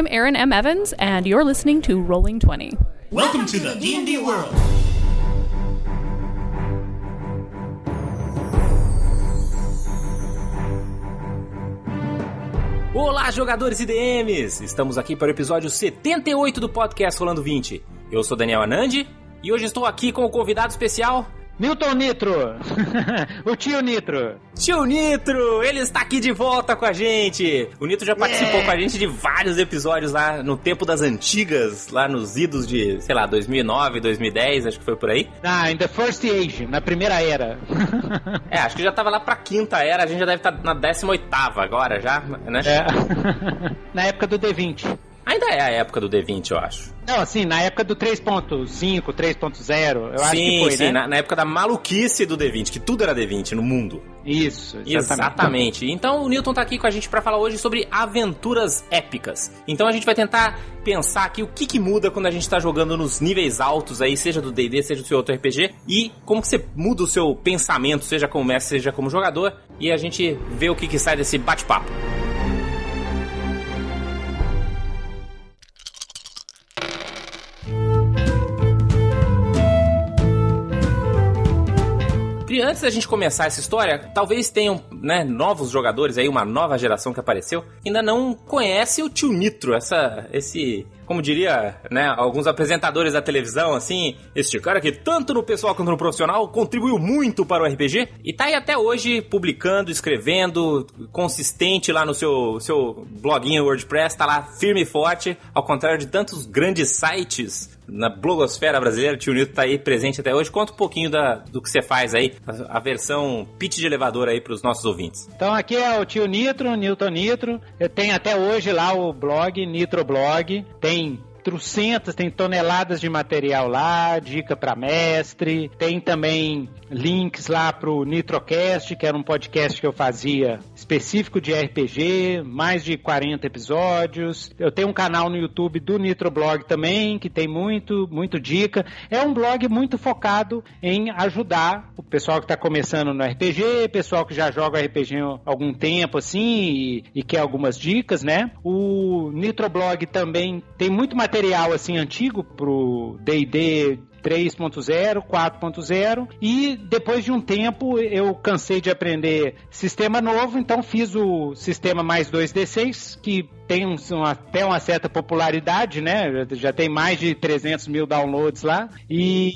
I'm Erin M. Evans, and you're listening to Rolling 20. Welcome to the D&D world. Olá, jogadores e DMs! Estamos aqui para o episódio 78 do podcast Rolando 20. Eu sou Daniel Anandi e hoje estou aqui com o convidado especial, Newton Nitro! o tio Nitro! Tio Nitro! Ele está aqui de volta com a gente! O Nitro já participou yeah. com a gente de vários episódios lá no tempo das antigas, lá nos idos de, sei lá, 2009, 2010, acho que foi por aí. Ah, in the first age, na primeira era. é, acho que já tava lá pra quinta era, a gente já deve estar tá na 18 agora já, né? É. na época do D20. Ainda é a época do D20, eu acho. Não, assim, na época do 3.5, 3.0, eu sim, acho que foi, sim, né? na, na, época da maluquice do D20, que tudo era D20 no mundo. Isso, exatamente. exatamente. Então o Newton tá aqui com a gente para falar hoje sobre aventuras épicas. Então a gente vai tentar pensar aqui o que, que muda quando a gente tá jogando nos níveis altos aí, seja do D&D, seja do seu outro RPG, e como que você muda o seu pensamento, seja como mestre, seja como jogador, e a gente vê o que, que sai desse bate-papo. E antes da gente começar essa história, talvez tenham né, novos jogadores aí, uma nova geração que apareceu, ainda não conhece o tio Nitro, essa, esse como diria, né, alguns apresentadores da televisão, assim, este cara que tanto no pessoal quanto no profissional contribuiu muito para o RPG e tá aí até hoje publicando, escrevendo, consistente lá no seu, seu bloguinho WordPress, tá lá firme e forte, ao contrário de tantos grandes sites na blogosfera brasileira, tio Nito tá aí presente até hoje. Conta um pouquinho da, do que você faz aí, a, a versão pitch de elevador aí para os nossos ouvintes. Então aqui é o tio Nitro, Newton Nitro. Eu tenho até hoje lá o blog, Nitro Blog. Tem trucentas, tem toneladas de material lá, dica para mestre, tem também links lá pro Nitrocast, que era um podcast que eu fazia específico de RPG, mais de 40 episódios. Eu tenho um canal no YouTube do Nitroblog também, que tem muito, muito dica. É um blog muito focado em ajudar o pessoal que está começando no RPG, pessoal que já joga RPG há algum tempo assim e, e quer algumas dicas, né? O Nitroblog também tem muito material material assim antigo pro D&D 3.0, 4.0 e depois de um tempo eu cansei de aprender sistema novo, então fiz o sistema mais 2D6 que tem um, até uma certa popularidade, né? Já tem mais de 300 mil downloads lá. E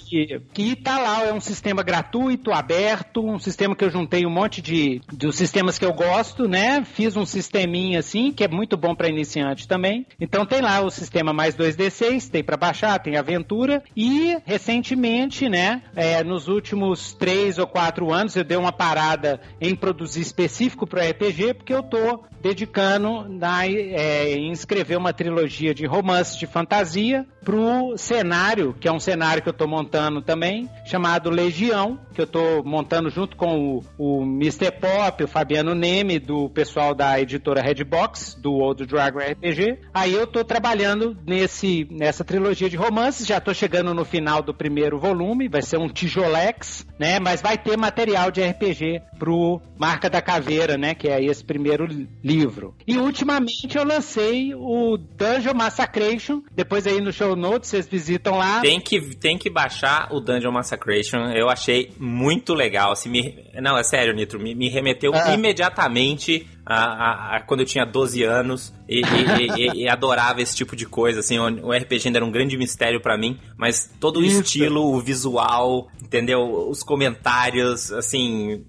que tá lá, é um sistema gratuito, aberto, um sistema que eu juntei um monte de dos sistemas que eu gosto, né? Fiz um sisteminha assim, que é muito bom para iniciante também. Então tem lá o sistema mais 2D6, tem para baixar, tem aventura. E recentemente, né? É, nos últimos três ou quatro anos, eu dei uma parada em produzir específico para RPG, porque eu tô dedicando na, é, em escrever uma trilogia de romances de fantasia pro cenário, que é um cenário que eu tô montando também, chamado Legião, que eu tô montando junto com o, o Mr. Pop, o Fabiano Neme, do pessoal da editora Redbox, do Old Dragon RPG. Aí eu tô trabalhando nesse, nessa trilogia de romances, já tô chegando no final do primeiro volume, vai ser um tijolex, né? Mas vai ter material de RPG pro Marca da Caveira, né? Que é esse primeiro livro livro. E ultimamente eu lancei o Dungeon Massacration. Depois aí no show notes vocês visitam lá. Tem que, tem que baixar o Dungeon Massacration. Eu achei muito legal. Assim, me... Não, é sério, Nitro. Me, me remeteu ah. imediatamente a, a, a, quando eu tinha 12 anos e, e, e, e, adorava esse tipo de coisa, assim, o, RPG ainda era um grande mistério para mim, mas todo o estilo, o visual, entendeu? Os comentários, assim,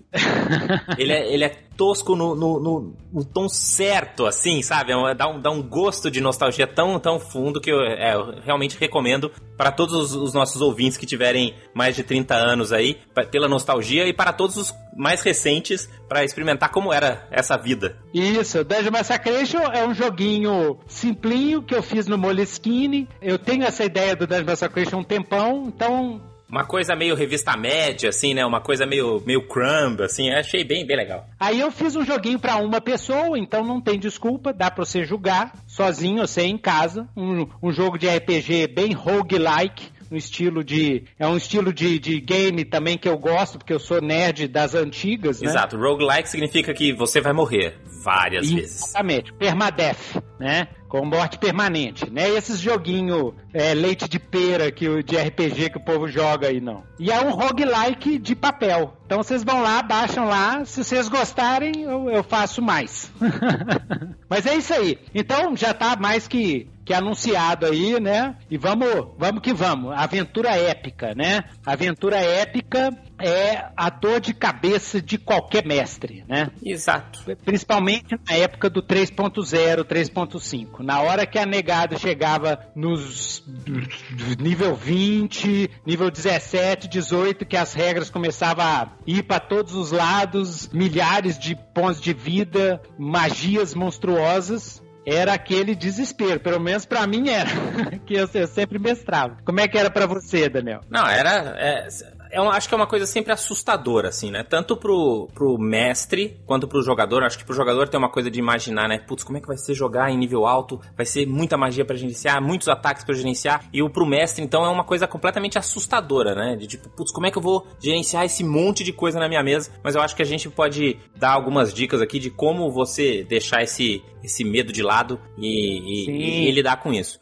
ele é, ele é tosco no, no, no, no, tom certo, assim, sabe? É dá um, dá um gosto de nostalgia tão, tão fundo que eu, é, eu realmente recomendo para todos os, os, nossos ouvintes que tiverem mais de 30 anos aí, pra, pela nostalgia, e para todos os mais recentes, para experimentar como era essa vida. Isso, Dungeon Massacration é um joguinho simplinho que eu fiz no Moleskine. Eu tenho essa ideia do Dungeon Massacration há um tempão, então uma coisa meio revista média, assim, né? Uma coisa meio, meio crumb, assim. Achei bem, bem legal. Aí eu fiz um joguinho para uma pessoa, então não tem desculpa. Dá pra você jogar sozinho, você em casa. Um, um jogo de RPG bem roguelike no estilo de. É um estilo de, de game também que eu gosto, porque eu sou nerd das antigas, né? Exato. Roguelike significa que você vai morrer várias vezes. Exatamente. Permadeath, né? Com morte permanente, né? E esses joguinho é, leite de pera que o de RPG que o povo joga aí, não. E é um roguelike de papel. Então vocês vão lá, baixam lá. Se vocês gostarem, eu, eu faço mais. Mas é isso aí. Então já tá mais que que é anunciado aí, né? E vamos, vamos que vamos. Aventura épica, né? Aventura épica é a dor de cabeça de qualquer mestre, né? Exato. Principalmente na época do 3.0, 3.5. Na hora que a negada chegava nos nível 20, nível 17, 18, que as regras começavam a ir para todos os lados, milhares de pontos de vida, magias monstruosas, era aquele desespero. Pelo menos para mim era. que eu, eu, sempre mestrava. Como é que era para você, Daniel? Não, era. É, eu acho que é uma coisa sempre assustadora, assim, né? Tanto pro, pro mestre quanto pro jogador. Acho que pro jogador tem uma coisa de imaginar, né? Putz, como é que vai ser jogar em nível alto? Vai ser muita magia para gerenciar, muitos ataques para gerenciar. E o pro mestre, então, é uma coisa completamente assustadora, né? De tipo, putz, como é que eu vou gerenciar esse monte de coisa na minha mesa? Mas eu acho que a gente pode dar algumas dicas aqui de como você deixar esse, esse medo de lado e, e, e lidar com isso.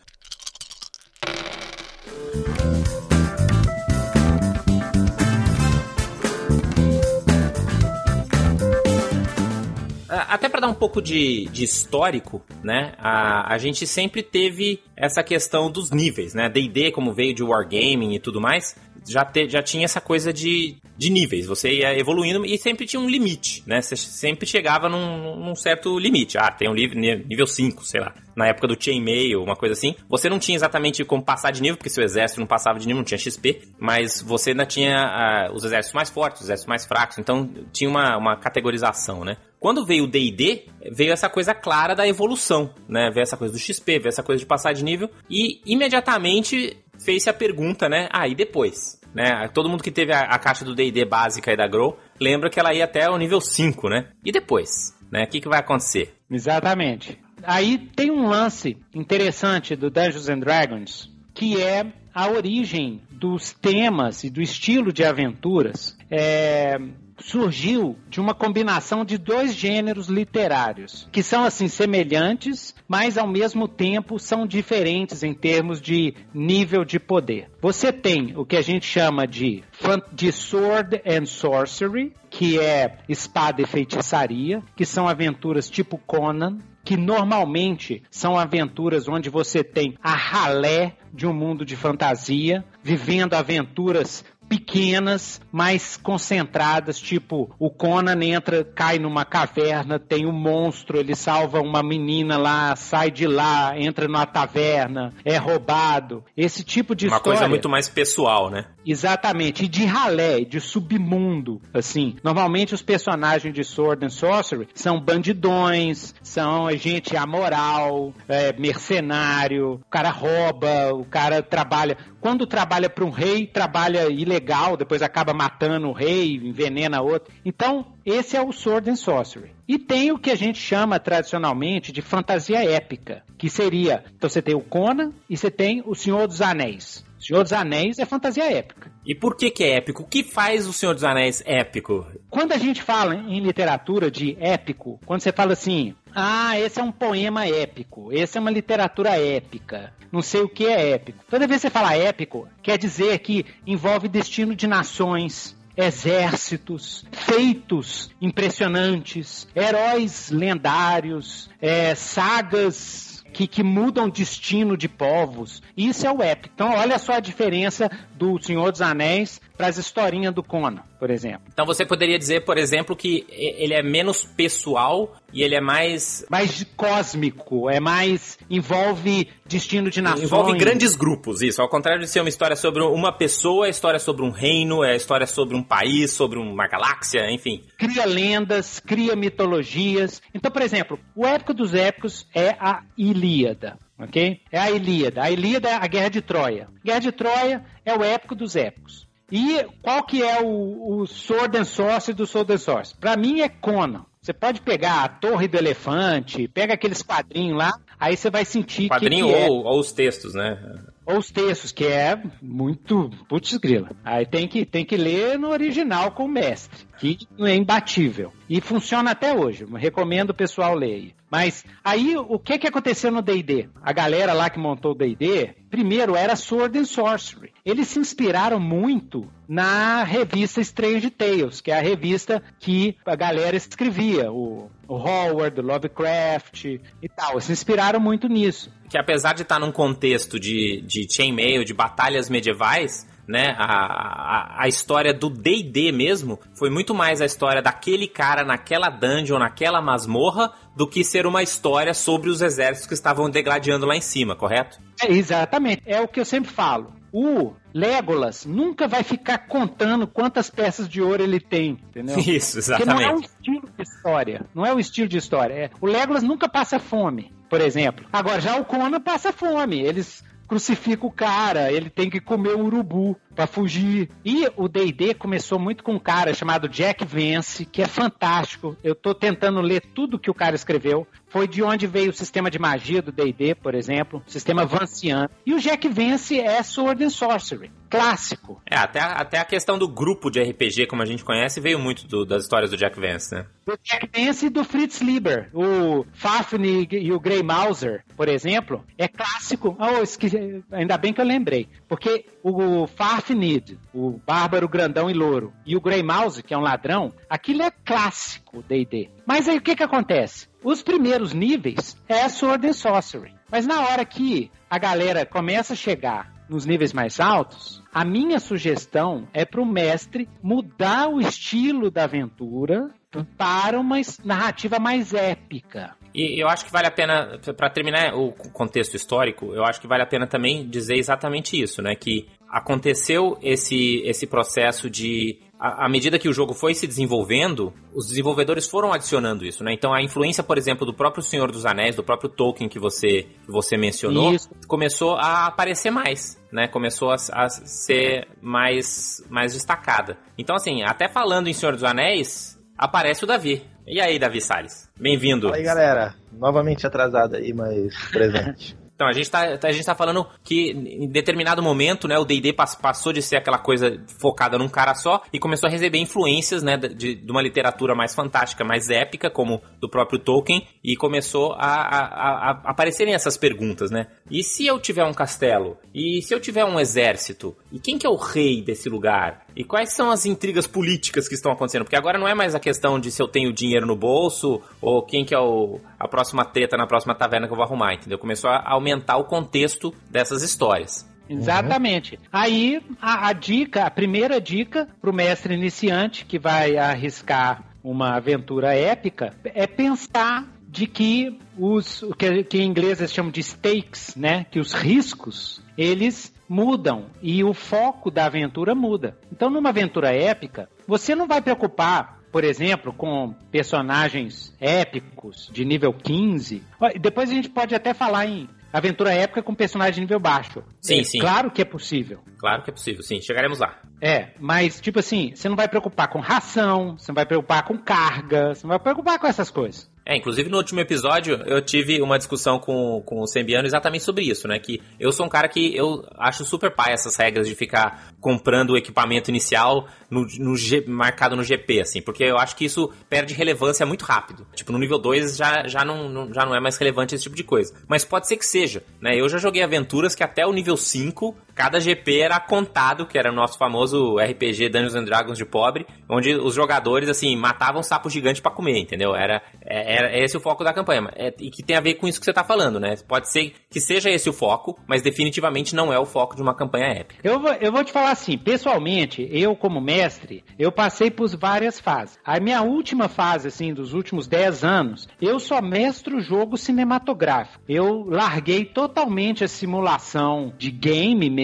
Até para dar um pouco de, de histórico, né? A, a gente sempre teve essa questão dos níveis, né? D&D, como veio de Wargaming e tudo mais, já, te, já tinha essa coisa de, de níveis. Você ia evoluindo e sempre tinha um limite, né? Você sempre chegava num, num certo limite. Ah, tem um nível 5, sei lá. Na época do Chainmail, uma coisa assim. Você não tinha exatamente como passar de nível, porque seu exército não passava de nível, não tinha XP. Mas você ainda tinha uh, os exércitos mais fortes, os exércitos mais fracos. Então tinha uma, uma categorização, né? Quando veio o D&D, veio essa coisa clara da evolução, né? Veio essa coisa do XP, veio essa coisa de passar de nível e imediatamente fez-se a pergunta, né? Ah, depois? Né? Todo mundo que teve a, a caixa do D&D básica e da Grow lembra que ela ia até o nível 5, né? E depois? Né? O que, que vai acontecer? Exatamente. Aí tem um lance interessante do Dungeons and Dragons, que é a origem dos temas e do estilo de aventuras. É, surgiu de uma combinação de dois gêneros literários, que são assim semelhantes, mas ao mesmo tempo são diferentes em termos de nível de poder. Você tem o que a gente chama de, de Sword and Sorcery, que é espada e feitiçaria, que são aventuras tipo Conan, que normalmente são aventuras onde você tem a ralé de um mundo de fantasia, vivendo aventuras pequenas, mais concentradas, tipo o Conan entra, cai numa caverna, tem um monstro, ele salva uma menina lá, sai de lá, entra numa taverna, é roubado. Esse tipo de uma história. Uma coisa muito mais pessoal, né? Exatamente, e de ralé, de submundo, assim. Normalmente os personagens de Sword and Sorcery são bandidões, são gente amoral, é, mercenário, o cara rouba, o cara trabalha. Quando trabalha para um rei, trabalha ilegal, depois acaba matando o rei, envenena outro. Então, esse é o Sword and Sorcery. E tem o que a gente chama tradicionalmente de fantasia épica, que seria, então você tem o Conan e você tem o Senhor dos Anéis. Senhor dos Anéis é fantasia épica. E por que que é épico? O que faz o Senhor dos Anéis épico? Quando a gente fala em literatura de épico, quando você fala assim, ah, esse é um poema épico, esse é uma literatura épica, não sei o que é épico. Toda vez que você fala épico, quer dizer que envolve destino de nações, exércitos, feitos impressionantes, heróis lendários, é, sagas que, que mudam destino de povos. Isso é o épico. Então, olha só a diferença do Senhor dos Anéis para as historinhas do Conan, por exemplo. Então, você poderia dizer, por exemplo, que ele é menos pessoal e ele é mais. Mais cósmico, é mais. envolve destino de nações. Envolve grandes grupos, isso. Ao contrário de ser uma história sobre uma pessoa, é história sobre um reino, é história sobre um país, sobre uma galáxia, enfim. Cria lendas, cria mitologias. Então, por exemplo, o épico dos épicos é a Ilíada. Ok? É a Ilíada. A Ilíada é a Guerra de Troia. Guerra de Troia é o épico dos épicos. E qual que é o, o Sword and Sorcery do Sword and Sorcery? Pra mim é Conan. Você pode pegar a Torre do Elefante, pega aqueles quadrinhos lá, aí você vai sentir Quadrinho que, que ou, é. ou os textos, né? Ou os textos, que é muito putz grila. Aí tem que, tem que ler no original com o mestre, que é imbatível. E funciona até hoje. Recomendo o pessoal ler. Mas aí o que que aconteceu no D&D? A galera lá que montou o D&D, primeiro era Sword and Sorcery. Eles se inspiraram muito na revista Strange Tales, que é a revista que a galera escrevia, o, o Howard, o Lovecraft e tal. Se inspiraram muito nisso. Que apesar de estar num contexto de, de chainmail, de batalhas medievais, né? A, a, a história do D&D mesmo foi muito mais a história daquele cara naquela dungeon, naquela masmorra, do que ser uma história sobre os exércitos que estavam degladiando lá em cima, correto? É, exatamente. É o que eu sempre falo. O Legolas nunca vai ficar contando quantas peças de ouro ele tem, entendeu? Isso, exatamente. Porque não é um estilo de história. Não é o estilo de história. É, o Legolas nunca passa fome, por exemplo. Agora, já o Conan passa fome. Eles crucifica o cara, ele tem que comer um urubu para fugir. E o D&D começou muito com um cara chamado Jack Vance, que é fantástico. Eu tô tentando ler tudo que o cara escreveu. Foi de onde veio o sistema de magia do D&D, por exemplo, o sistema Vanciano. E o Jack Vance é Sword and Sorcery, clássico. É, até a, até a questão do grupo de RPG, como a gente conhece, veio muito do, das histórias do Jack Vance, né? Do Jack Vance e do Fritz Lieber. O Fafnir e o Grey Mauser, por exemplo, é clássico. Oh, esqueci, ainda bem que eu lembrei. Porque o Fafnir, o Bárbaro Grandão e Louro, e o Grey Mouse, que é um ladrão, aquilo é clássico D&D. Mas aí o que que acontece? Os primeiros níveis é Sword and Sorcery. Mas na hora que a galera começa a chegar nos níveis mais altos, a minha sugestão é para o mestre mudar o estilo da aventura para uma narrativa mais épica. E eu acho que vale a pena, para terminar o contexto histórico, eu acho que vale a pena também dizer exatamente isso, né? Que aconteceu esse, esse processo de à medida que o jogo foi se desenvolvendo, os desenvolvedores foram adicionando isso, né? Então a influência, por exemplo, do próprio Senhor dos Anéis, do próprio Tolkien que você, que você mencionou, isso. começou a aparecer mais, né? Começou a, a, ser mais, mais destacada. Então, assim, até falando em Senhor dos Anéis, aparece o Davi. E aí, Davi Salles? Bem-vindo. Fala aí, galera. Novamente atrasado aí, mas presente. Então, a gente tá, a gente tá falando que em determinado momento, né, o D&D passou de ser aquela coisa focada num cara só e começou a receber influências, né, de, de uma literatura mais fantástica, mais épica, como do próprio Tolkien, e começou a, a, a, aparecerem essas perguntas, né? E se eu tiver um castelo? E se eu tiver um exército? E quem que é o rei desse lugar? E quais são as intrigas políticas que estão acontecendo? Porque agora não é mais a questão de se eu tenho dinheiro no bolso ou quem que é o, a próxima treta na próxima taverna que eu vou arrumar, entendeu? Começou a aumentar o contexto dessas histórias. Exatamente. Uhum. Aí a, a, dica, a primeira dica para o mestre iniciante que vai arriscar uma aventura épica é pensar de que os que, que em inglês eles chamam de stakes, né? Que os riscos eles mudam e o foco da aventura muda. Então, numa aventura épica, você não vai preocupar por exemplo, com personagens épicos de nível 15. Depois a gente pode até falar em aventura épica com personagem de nível baixo. Sim, é, sim. Claro que é possível. Claro que é possível, sim. Chegaremos lá. É, mas tipo assim, você não vai preocupar com ração, você não vai preocupar com carga, você não vai preocupar com essas coisas. É, inclusive no último episódio eu tive uma discussão com, com o Sembiano exatamente sobre isso, né? Que eu sou um cara que eu acho super pai essas regras de ficar comprando o equipamento inicial no, no G, marcado no GP, assim, porque eu acho que isso perde relevância muito rápido. Tipo, no nível 2 já, já, não, não, já não é mais relevante esse tipo de coisa. Mas pode ser que seja, né? Eu já joguei aventuras que até o nível 5, cada GP era contado, que era o nosso famoso RPG Dungeons and Dragons de pobre, onde os jogadores, assim, matavam sapo gigante para comer, entendeu? Era, é, era esse o foco da campanha. É, e que tem a ver com isso que você tá falando, né? Pode ser que seja esse o foco, mas definitivamente não é o foco de uma campanha épica. Eu vou, eu vou te falar assim, pessoalmente, eu como mestre, eu passei por várias fases. A minha última fase, assim, dos últimos 10 anos, eu só mestro jogo cinematográfico. Eu larguei totalmente a simulação de game mesmo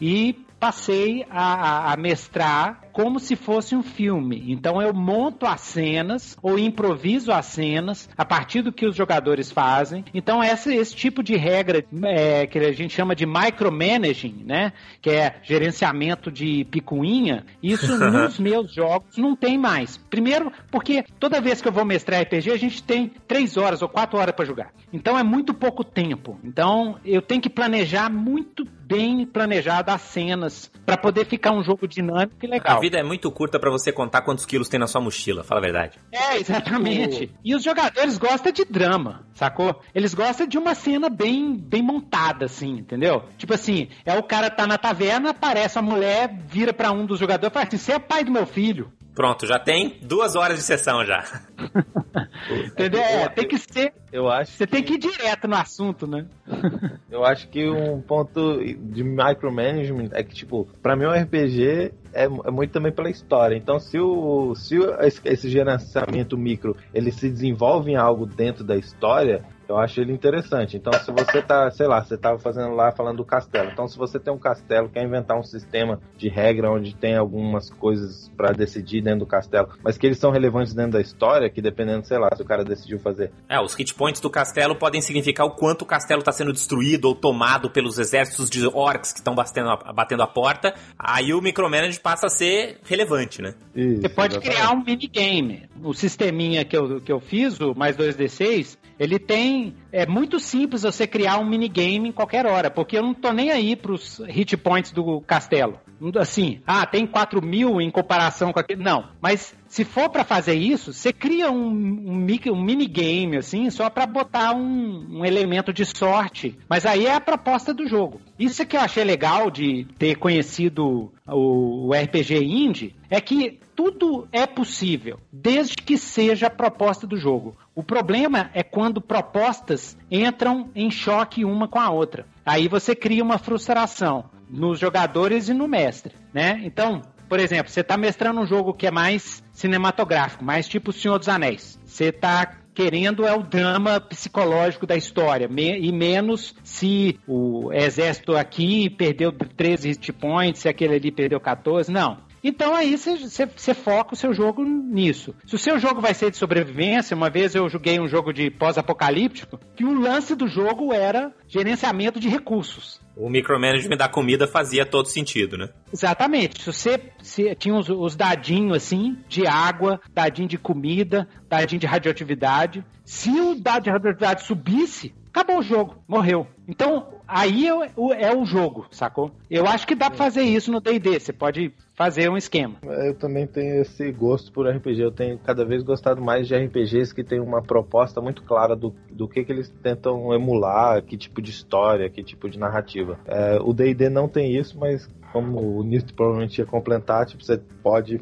e passei a, a, mestrar como se fosse um filme. Então eu monto as cenas ou improviso as cenas a partir do que os jogadores fazem. Então esse, esse tipo de regra é, que a gente chama de micromanaging, né? Que é gerenciamento de picuinha. Isso nos meus jogos não tem mais. Primeiro, porque toda vez que eu vou mestrar RPG, a gente tem três horas ou quatro horas para jogar. Então é muito pouco tempo. Então eu tenho que planejar muito bem planejadas as cenas para poder ficar um jogo dinâmico e legal. A vida é muito curta para você contar quantos quilos tem na sua mochila, fala a verdade. É, exatamente. E os jogadores gostam de drama, sacou? Eles gostam de uma cena bem, bem montada, assim, entendeu? Tipo assim, é o cara tá na taverna, aparece a mulher, vira para um dos jogadores e fala assim: você é pai do meu filho. Pronto, já tem duas horas de sessão já. Entendeu? É, tem que ser. Eu acho. Você tem que ir direto no assunto, né? Eu acho que um ponto de micromanagement é que, tipo, pra mim o RPG é, é, muito também pela história. Então, se o se esse gerenciamento micro ele se desenvolve em algo dentro da história, eu acho ele interessante. Então, se você tá, sei lá, você tava fazendo lá falando do castelo. Então, se você tem um castelo, quer inventar um sistema de regra onde tem algumas coisas para decidir dentro do castelo, mas que eles são relevantes dentro da história, que dependendo, sei lá, se o cara decidiu fazer. É, os hit points do castelo podem significar o quanto o castelo está sendo destruído ou tomado pelos exércitos de orcs que estão batendo, batendo a porta. Aí o micromanage passa a ser relevante, né? Isso, você pode exatamente. criar um minigame. O sisteminha que eu, que eu fiz, o mais 2D6, ele tem. É muito simples você criar um minigame em qualquer hora, porque eu não tô nem aí pros hit points do castelo. Assim, ah, tem 4 mil em comparação com aquele. Não, mas se for para fazer isso, você cria um, um, um minigame, assim, só para botar um, um, elemento de sorte. Mas aí é a proposta do jogo. Isso que eu achei legal de ter conhecido o, o RPG Indie é que tudo é possível, desde que seja a proposta do jogo. O problema é quando propostas entram em choque uma com a outra. Aí você cria uma frustração nos jogadores e no mestre, né? Então, por exemplo, você está mestrando um jogo que é mais cinematográfico, mais tipo O Senhor dos Anéis. Você está querendo é o drama psicológico da história, me, e menos se o exército aqui perdeu 13 hit points, se aquele ali perdeu 14. Não. Então aí você foca o seu jogo nisso. Se o seu jogo vai ser de sobrevivência, uma vez eu joguei um jogo de pós-apocalíptico, que o lance do jogo era gerenciamento de recursos. O micromanagement da comida fazia todo sentido, né? Exatamente. Se você se, tinha os, os dadinhos assim, de água, dadinho de comida, dadinho de radioatividade. Se o dado de radioatividade subisse, acabou o jogo, morreu. Então, aí é o, é o jogo, sacou? Eu acho que dá pra fazer isso no D&D, você pode fazer um esquema. Eu também tenho esse gosto por RPG, eu tenho cada vez gostado mais de RPGs que tem uma proposta muito clara do, do que, que eles tentam emular, que tipo de história, que tipo de narrativa. É, o D&D não tem isso, mas como o Nito provavelmente ia complementar, tipo, você pode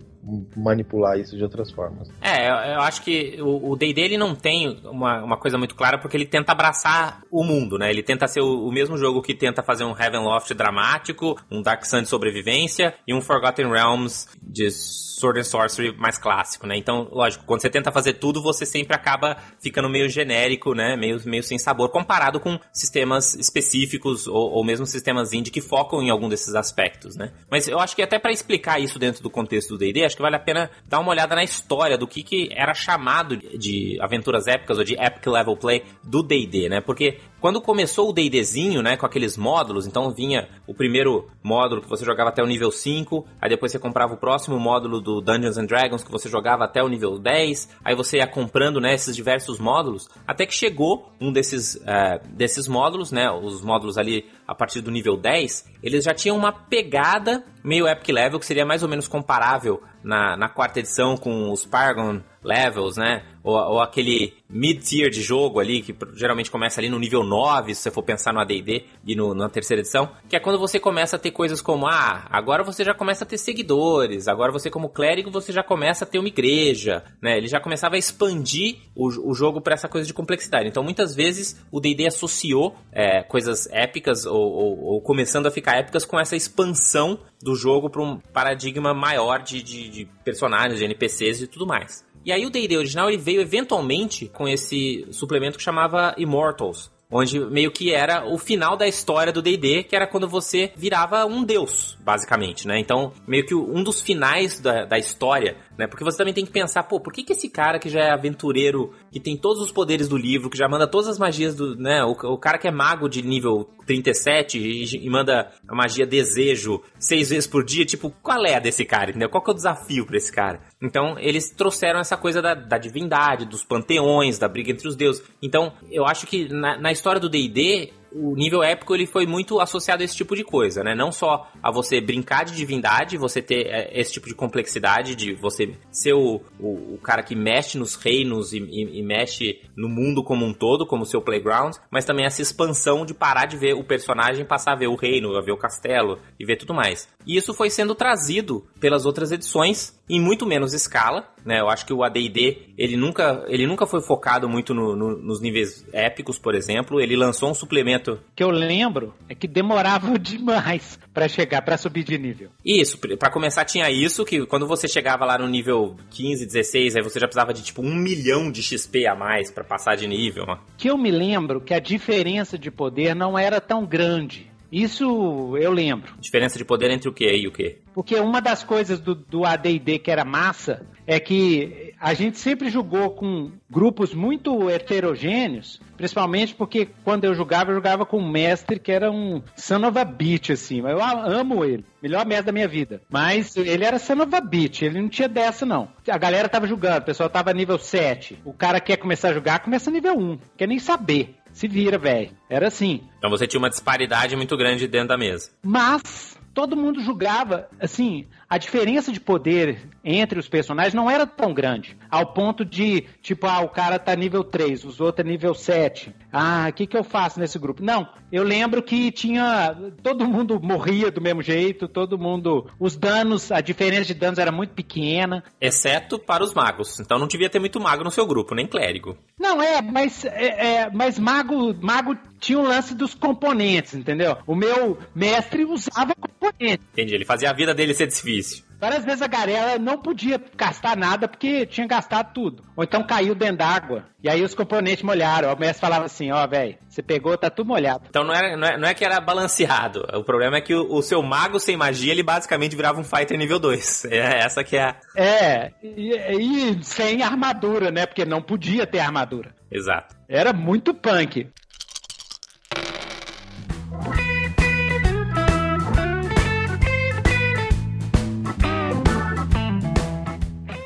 manipular isso de outras formas. É, eu, acho que o D&D ele não tem uma, uma coisa muito clara porque ele tenta abraçar o mundo, né? Ele tenta ser o, o mesmo jogo que tenta fazer um Heavenloft dramático, um Dark Sun de sobrevivência e um Forgotten Realms de Sword and Sorcery mais clássico, né? Então, lógico, quando você tenta fazer tudo, você sempre acaba ficando meio genérico, né? Meio, meio sem sabor, comparado com sistemas específicos ou, ou mesmo sistemas indie que focam em algum desses aspectos, né? Mas eu acho que até para explicar isso dentro do contexto do D&D, acho que vale a pena dar uma olhada na história do que, que era chamado de aventuras épicas ou de epic level play do D&D, né? Porque quando começou o D&Dzinho, né, com aqueles módulos, então vinha o primeiro módulo que você jogava até o nível 5, aí depois você comprava o próximo módulo do Dungeons and Dragons que você jogava até o nível 10, aí você ia comprando, né, esses diversos módulos, até que chegou um desses, uh, desses módulos, né, os módulos ali a partir do nível 10, eles já tinham uma pegada meio epic level, que seria mais ou menos comparável na, na quarta edição com os Paragon levels, né? Ou, ou aquele mid-tier de jogo ali, que geralmente começa ali no nível 9, se você for pensar no AD&D e no, na terceira edição, que é quando você começa a ter coisas como, ah, agora você já começa a ter seguidores, agora você como clérigo, você já começa a ter uma igreja, né? Ele já começava a expandir o, o jogo para essa coisa de complexidade. Então, muitas vezes, o D&D associou é, coisas épicas ou, ou, ou, começando a ficar épicas com essa expansão do jogo para um paradigma maior de, de, de personagens, de NPCs e tudo mais. E aí o D&D original ele veio eventualmente com esse suplemento que chamava Immortals, onde meio que era o final da história do D&D, que era quando você virava um deus, basicamente, né? Então, meio que um dos finais da, da história, né? Porque você também tem que pensar, pô, por que que esse cara que já é aventureiro, que tem todos os poderes do livro, que já manda todas as magias do, né? O, o cara que é mago de nível 37 e, e manda a magia desejo seis vezes por dia, tipo, qual é a desse cara, entendeu? Qual que é o desafio para esse cara? Então, eles trouxeram essa coisa da, da divindade, dos panteões, da briga entre os deuses. Então, eu acho que na, na história do D&D, o nível épico ele foi muito associado a esse tipo de coisa, né? Não só a você brincar de divindade, você ter é, esse tipo de complexidade de você ser o, o, o cara que mexe nos reinos e, e, e, mexe no mundo como um todo, como seu playground, mas também essa expansão de parar de ver o personagem, passar a ver o reino, a ver o castelo e ver tudo mais. E isso foi sendo trazido pelas outras edições em muito menos escala, né? Eu acho que o AD&D, ele nunca, ele nunca foi focado muito no, no, nos níveis épicos, por exemplo. Ele lançou um suplemento... Que eu lembro é que demorava demais para chegar, para subir de nível. Isso, para começar tinha isso, que quando você chegava lá no nível 15, 16, aí você já precisava de tipo um milhão de XP a mais para passar de nível. Que eu me lembro que a diferença de poder não era tão grande. Isso eu lembro. Diferença de poder entre o que e o que? Porque uma das coisas do, do AD&D que era massa é que a gente sempre jogou com grupos muito heterogêneos, principalmente porque quando eu jogava, eu jogava com um mestre que era um son of a bitch, assim. Eu amo ele, melhor mestre da minha vida. Mas ele era son of a bitch, ele não tinha dessa, não. A galera tava jogando, o pessoal tava nível 7. O cara quer começar a jogar, começa nível 1. Quer nem saber. Se vira, velho. Era assim. Então você tinha uma disparidade muito grande dentro da mesa. Mas todo mundo julgava, assim, a diferença de poder entre os personagens não era tão grande. Ao ponto de, tipo, ah, o cara tá nível 3, os outros é nível 7. Ah, o que, que eu faço nesse grupo? Não, eu lembro que tinha. Todo mundo morria do mesmo jeito, todo mundo. Os danos, a diferença de danos era muito pequena. Exceto para os magos. Então não devia ter muito mago no seu grupo, nem clérigo. Não, é, mas, é, é mas mago, mago tinha o lance dos componentes, entendeu? O meu mestre usava componentes. Entendi, ele fazia a vida dele ser difícil. Várias vezes a garela não podia gastar nada porque tinha gastado tudo. Ou então caiu dentro d'água. E aí os componentes molharam. O mestre falava assim: Ó, oh, velho, você pegou, tá tudo molhado. Então não, era, não, é, não é que era balanceado. O problema é que o, o, seu mago sem magia, ele basicamente virava um fighter nível 2. É essa que é a. É, e, e sem armadura, né? Porque não podia ter armadura. Exato. Era muito punk.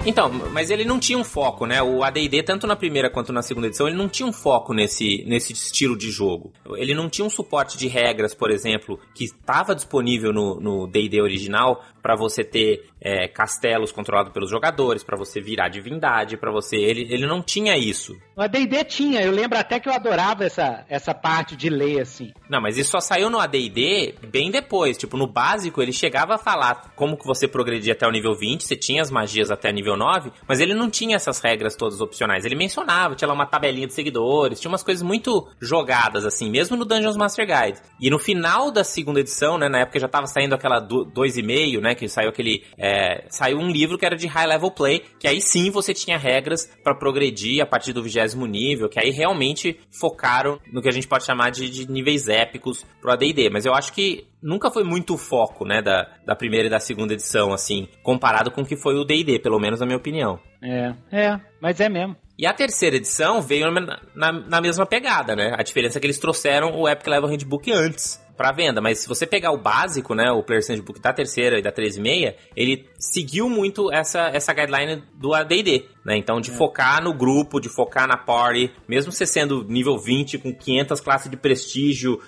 Então, mas ele não tinha um foco, né? O AD&D, tanto na primeira quanto na segunda edição, ele não tinha um foco nesse, nesse estilo de jogo. Ele não tinha um suporte de regras, por exemplo, que estava disponível no D&D original para você ter é, castelos controlados pelos jogadores, para você virar divindade, para você... Ele, ele não tinha isso. O AD&D tinha, eu lembro até que eu adorava essa, essa parte de ler, assim. Não, mas isso só saiu no AD&D bem depois. Tipo, no básico, ele chegava a falar como que você progredia até o nível 20, você tinha as magias até nível nível 9, mas ele não tinha essas regras todas opcionais. Ele mencionava, tinha lá uma tabelinha de seguidores, tinha umas coisas muito jogadas, assim, mesmo no Dungeons Master Guide. E no final da segunda edição, né, na época já tava saindo aquela 2,5, né, que saiu aquele... É, saiu um livro que era de High Level Play, que aí sim você tinha regras para progredir a partir do vigésimo nível, que aí realmente focaram no que a gente pode chamar de, de níveis épicos pro AD&D. Mas eu acho que nunca foi muito o foco, né, da, da primeira e da segunda edição, assim, comparado com o que foi o D&D, pelo menos na minha opinião. É, é, mas é mesmo. E a terceira edição veio na, na, na mesma pegada, né? A diferença é que eles trouxeram o Epic Level Handbook antes para venda, mas se você pegar o básico, né, o Player's Handbook da terceira e da 13.6, ele seguiu muito essa, essa guideline do AD&D, né? Então de é. focar no grupo, de focar na party, mesmo você sendo nível 20 com 500 classes de prestígio,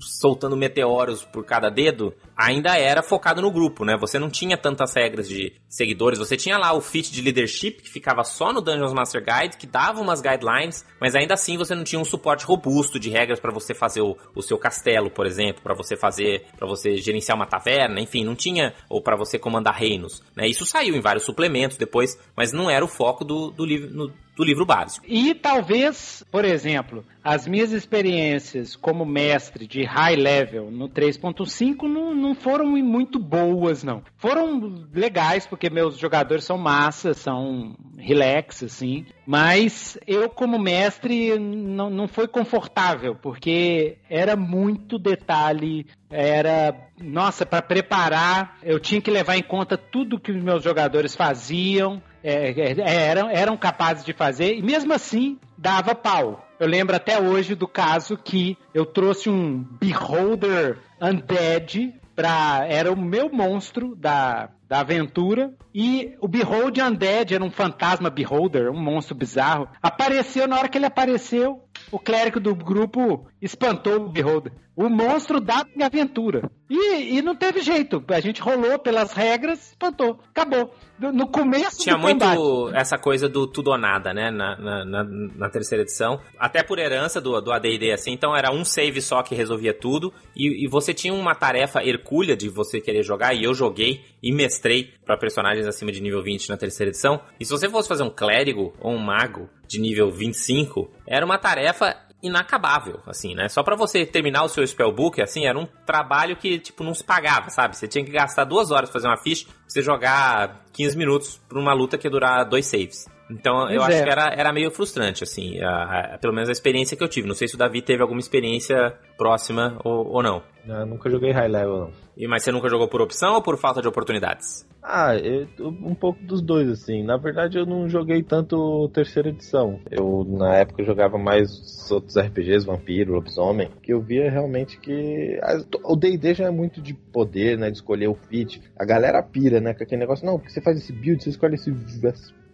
soltando meteoros por cada dedo, ainda era focado no grupo, né? Você não tinha tantas regras de seguidores, você tinha lá o feat de leadership que ficava só no Dungeons Master Guide, que dava umas guidelines, mas ainda assim você não tinha um suporte robusto de regras para você fazer o, o seu castelo, por exemplo, para você fazer, para você gerenciar uma taverna, enfim, não tinha ou para você comandar reinos, né? Isso saiu em vários suplementos depois, mas não era o foco do, do livro no, do livro básico. E talvez, por exemplo, as minhas experiências como mestre de high level no 3.5 não, não foram muito boas, não. Foram legais, porque meus jogadores são massa, são relax, assim. Mas eu, como mestre, não, não foi confortável, porque era muito detalhe, era. Nossa, para preparar, eu tinha que levar em conta tudo que os meus jogadores faziam é, é, é, eram, eram capazes de fazer, e mesmo assim dava pau. Eu lembro até hoje do caso que eu trouxe um Beholder Undead pra. Era o meu monstro da, da aventura. E o Behold Undead era um fantasma Beholder, um monstro bizarro. Apareceu, na hora que ele apareceu, o clérigo do grupo espantou o Beholder. O monstro da aventura. E, e não teve jeito. A gente rolou pelas regras, espantou. Acabou. No começo Tinha do muito combate. essa coisa do tudo ou nada, né? Na, na, na- na terceira edição. Até por herança do, do ADD, assim. Então era um save só que resolvia tudo. E, e você tinha uma tarefa hercúlea de você querer jogar. E eu joguei e mestrei pra personagens acima de nível 20 na terceira edição. E se você fosse fazer um clérigo ou um mago de nível 25, era uma tarefa inacabável, assim, né? Só pra você terminar o seu spellbook, assim, era um trabalho que, tipo, não se pagava, sabe? Você tinha que gastar duas horas pra fazer uma ficha, pra você jogar 15 minutos pra uma luta que ia durar dois saves. Então, eu Pois acho é. que era, era meio frustrante, assim, a- a- pelo menos a experiência que eu tive. Não sei se o Davi teve alguma experiência próxima ou, ou não. Eu nunca joguei high level, não. E, mas você nunca jogou por opção ou por falta de oportunidades? Ah, eu- um pouco dos dois, assim. Na verdade, eu não joguei tanto terceira edição. Eu, na época, jogava mais os outros RPGs, Vampiro, Lobisomem, que eu via realmente que... O D&D já é muito de poder, né, de escolher o fit. A galera pira, né, com aquele negócio, não, porque você faz esse build, você escolhe esse,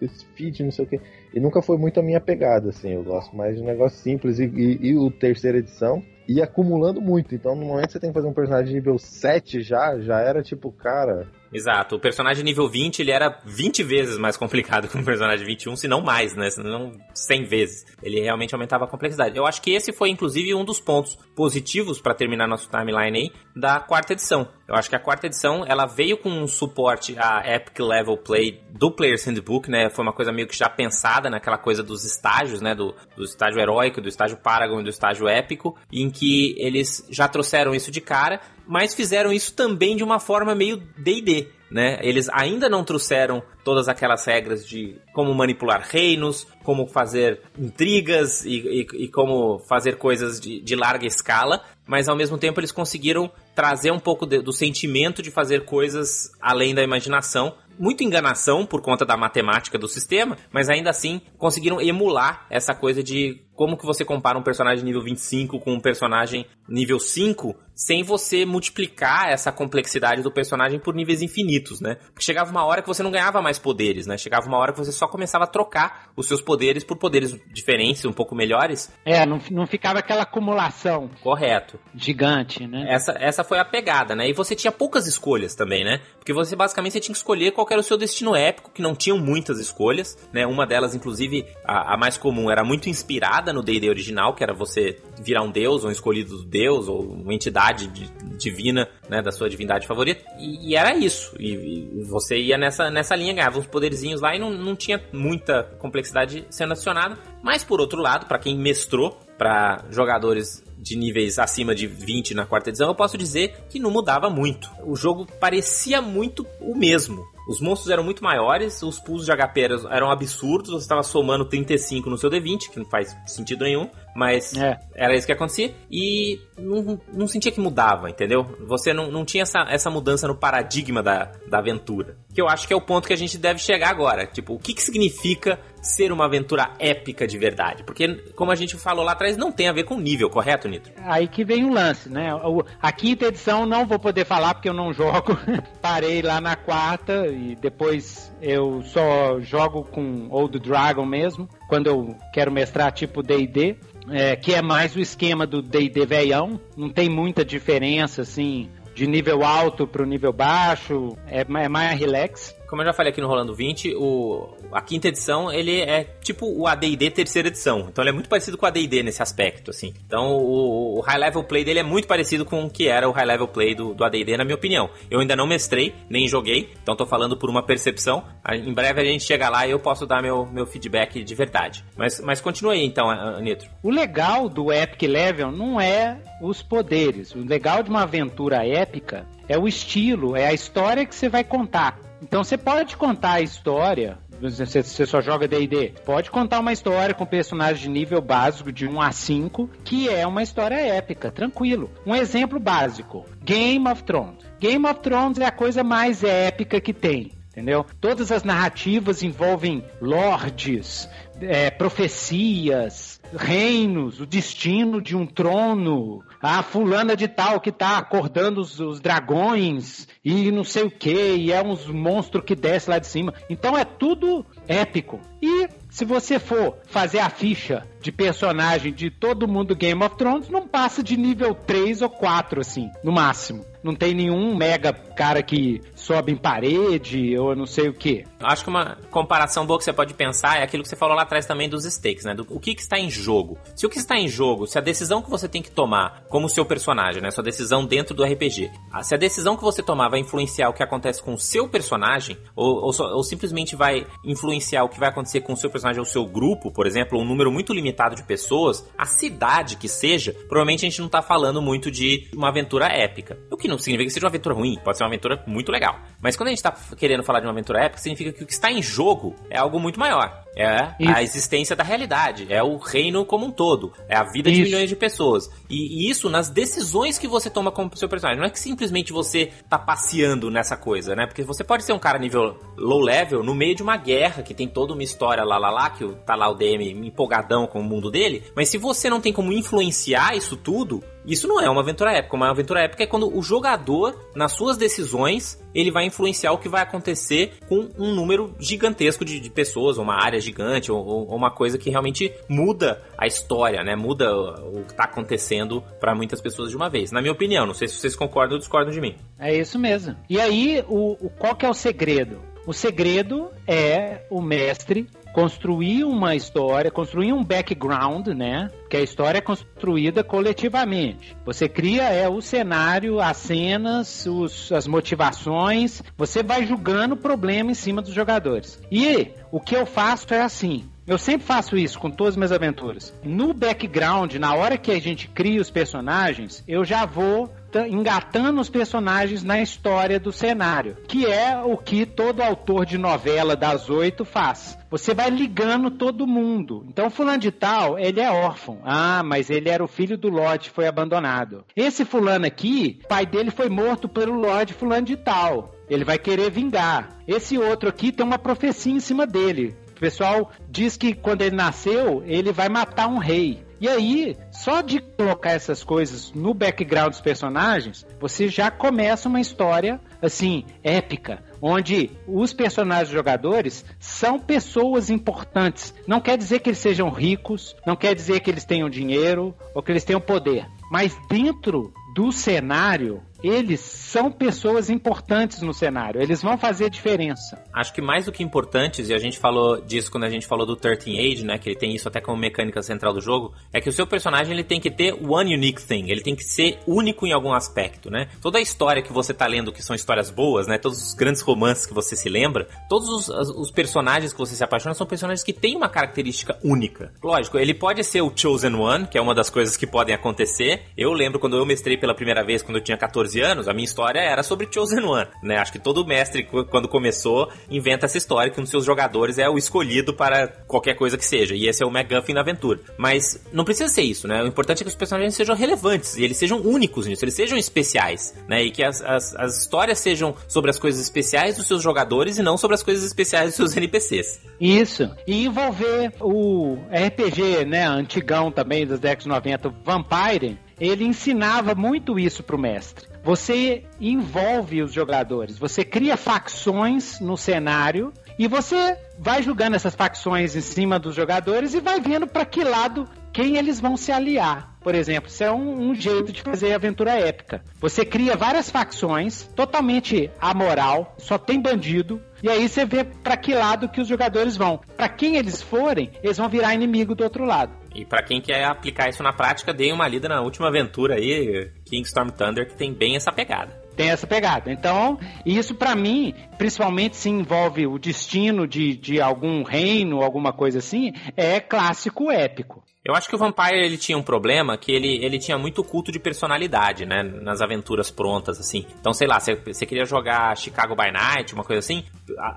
esse fit, não sei o quê. E nunca foi muito a minha pegada, assim. Eu gosto mais de um negócio simples. E, e, e o terceira edição ia acumulando muito. Então, no momento que você tem que fazer um personagem nível 7 já, já era tipo, cara... Exato. O personagem nível 20, ele era 20 vezes mais complicado que um personagem 21, se não mais, né? Se não 100 vezes. Ele realmente aumentava a complexidade. Eu acho que esse foi, inclusive, um dos pontos positivos para terminar nosso timeline aí da quarta edição. Eu acho que a quarta edição, ela veio com um suporte a Epic Level Play do Player's Handbook, né? Foi uma coisa meio que já pensada naquela coisa dos estágios, né? Do, do estágio heróico, do estágio Paragon e do estágio épico, em que eles já trouxeram isso de cara, mas fizeram isso também de uma forma meio D&D, né? Eles ainda não trouxeram todas aquelas regras de como manipular reinos, como fazer intrigas e, e- e como fazer coisas de, de larga escala, mas ao mesmo tempo eles conseguiram trazer um pouco de- do sentimento de fazer coisas além da imaginação. Muito enganação por conta da matemática do sistema, mas ainda assim conseguiram emular essa coisa de como que você compara um personagem nível 25 com um personagem nível 5 sem você multiplicar essa complexidade do personagem por níveis infinitos, né? Porque chegava uma hora que você não ganhava mais poderes, né? Chegava uma hora que você só começava a trocar os seus poderes por poderes diferentes, um pouco melhores. É, não, não ficava aquela acumulação Correto. gigante, né? Essa, essa foi a pegada, né? E você tinha poucas escolhas também, né? Porque você basicamente você tinha que escolher qual era o seu destino épico, que não tinham muitas escolhas, né? Uma delas, inclusive, a, a mais comum, era muito inspirada no D&D original, que era você virar um deus, ou um escolhido do deus, ou uma entidade di- divina, né? Da sua divindade favorita. E, e era isso. E, e você ia nessa, nessa linha, ganhava uns poderzinhos lá e não, não tinha muita complexidade sendo adicionada. Mas, por outro lado, pra quem mestrou, para jogadores de níveis acima de 20 na quarta edição, eu posso dizer que não mudava muito. O jogo parecia muito o mesmo. Os monstros eram muito maiores, os pools de HP eram, eram absurdos, você estava somando 35 no seu D20, que não faz sentido nenhum, mas É. era isso que acontecia, e não, não sentia que mudava, entendeu? Você não, não tinha essa, essa mudança no paradigma da, da aventura. Que eu acho que é o ponto que a gente deve chegar agora. Tipo, o que, que significa ser uma aventura épica de verdade? Porque, como a gente falou lá atrás, não tem a ver com nível, correto, Nitro? Aí que vem o lance, né? O- A quinta edição não vou poder falar porque eu não jogo. Parei lá na quarta e depois eu só jogo com Old Dragon mesmo, quando eu quero mestrar tipo D&D, é, que é mais o esquema do D&D veião. Não tem muita diferença, assim, de nível alto pro nível baixo, é, é mais relax. Como eu já falei aqui no Rolando 20, o, a quinta edição, ele é tipo o AD&D terceira edição. Então ele é muito parecido com o AD&D nesse aspecto, assim. Então o, o high level play dele é muito parecido com o que era o high level play do, do AD&D, na minha opinião. Eu ainda não mestrei, nem joguei, então tô falando por uma percepção. Aí, Em breve a gente chega lá e eu posso dar meu, meu feedback de verdade. Mas, mas continue aí então, ah, Nitro. O legal do Epic Level não é os poderes. O legal de uma aventura épica é o estilo, é a história que você vai contar. Então você pode contar a história. Você, só joga D&D. Pode contar uma história com personagens de nível básico de 1 a 5, que é uma história épica, tranquilo. Um exemplo básico: Game of Thrones. Game of Thrones é a coisa mais épica que tem. entendeu? Todas as narrativas envolvem lords, é, profecias, reinos, o destino de um trono, a fulana de tal que tá acordando os, os dragões e não sei o que, e é uns monstros que desce lá de cima. Então é tudo épico. E se você for fazer a ficha de personagem de todo mundo Game of Thrones, não passa de nível 3 ou 4, assim, no máximo. Não tem nenhum mega cara que sobe em parede ou não sei o que. Acho que uma comparação boa que você pode pensar é aquilo que você falou lá atrás também dos stakes, né? Do, o que, que está em jogo. Se o que está em jogo, se a decisão que você tem que tomar como seu personagem, né? Sua decisão dentro do RPG, se a decisão que você tomar vai influenciar o que acontece com o seu personagem, ou, ou, ou simplesmente vai influenciar o que vai acontecer com o seu personagem ou seu grupo, por exemplo, um número muito limitado de pessoas, a cidade que seja, provavelmente a gente não está falando muito de uma aventura épica. O que não significa que seja uma aventura ruim, pode ser uma aventura muito legal. Mas quando a gente está querendo falar de uma aventura épica, significa que o que está em jogo é algo muito maior. É Isso. a existência da realidade, é o reino como um todo, é a vida de milhões de pessoas. E, e, isso nas decisões que você toma como seu personagem. Não é que simplesmente você tá passeando nessa coisa, né? Porque você pode ser um cara nível low level no meio de uma guerra que tem toda uma história lá lá lá, que tá lá o DM empolgadão com o mundo dele, mas se você não tem como influenciar isso tudo, isso não é uma aventura épica. Uma aventura épica é quando o jogador, nas suas decisões, ele vai influenciar o que vai acontecer com um número gigantesco de, de pessoas, uma área gigante, ou, ou, uma coisa que realmente muda a história, né? Muda o, que está acontecendo para muitas pessoas de uma vez. Na minha opinião, não sei se vocês concordam ou discordam de mim. É isso mesmo. E aí, o, o qual que é o segredo? O segredo é o mestre construir uma história, construir um background, né? Que a história é construída coletivamente. Você cria é o cenário, as cenas, os, as motivações. Você vai julgando o problema em cima dos jogadores. E o que eu faço é assim: eu sempre faço isso com todas as minhas aventuras. No background, na hora que a gente cria os personagens, eu já vou engatando os personagens na história do cenário, que é o que todo autor de novela das oito faz. Você vai ligando todo mundo. Então, fulano de tal, ele é órfão. Ah, mas ele era o filho do Lorde, foi abandonado. Esse fulano aqui, pai dele foi morto pelo Lorde fulano de tal. Ele vai querer vingar. Esse outro aqui tem uma profecia em cima dele. O pessoal diz que quando ele nasceu, ele vai matar um rei. E aí, só de colocar essas coisas no background dos personagens, você já começa uma história assim épica, onde os personagens jogadores são pessoas importantes. Não quer dizer que eles sejam ricos, não quer dizer que eles tenham dinheiro ou que eles tenham poder, mas dentro do cenário eles são pessoas importantes no cenário, eles vão fazer diferença. Acho que mais do que importantes, e a gente falou disso quando a gente falou do 13 Age, né, que ele tem isso até como mecânica central do jogo, é que o seu personagem ele tem que ter one unique thing, ele tem que ser único em algum aspecto, né? Toda a história que você tá lendo, que são histórias boas, né, todos os grandes romances que você se lembra, todos os, os personagens que você se apaixona são personagens que têm uma característica única. Lógico, ele pode ser o chosen one, que é uma das coisas que podem acontecer. Eu lembro quando eu mestrei pela primeira vez, quando eu tinha 14 14 anos, a minha história era sobre Chosen One, né? Acho que todo mestre, quando começou, inventa essa história que um dos seus jogadores é o escolhido para qualquer coisa que seja. E esse é o McGuffin na aventura. Mas não precisa ser isso, né? O importante é que os personagens sejam relevantes e eles sejam únicos nisso, eles sejam especiais, né? E que as, as, as histórias sejam sobre as coisas especiais dos seus jogadores e não sobre as coisas especiais dos seus NPCs. Isso. E envolver o RPG, né, antigão também dos decks 90, Vampire, ele ensinava muito isso pro mestre. Você envolve os jogadores, você cria facções no cenário e você vai julgando essas facções em cima dos jogadores e vai vendo para que lado quem eles vão se aliar. Por exemplo, isso é um, um, jeito de fazer aventura épica. Você cria várias facções, totalmente amoral, só tem bandido, e aí você vê para que lado que os jogadores vão. Para quem eles forem, eles vão virar inimigo do outro lado. E para quem quer aplicar isso na prática, dê uma lida na última aventura aí, King Storm Thunder, que tem bem essa pegada. Tem essa pegada. Então, isso para mim, principalmente se envolve o destino de, de algum reino, alguma coisa assim, é clássico épico. Eu acho que o Vampire ele tinha um problema que ele, ele tinha muito culto de personalidade, né? Nas aventuras prontas, assim. Então, sei lá, você queria jogar Chicago by Night, uma coisa assim,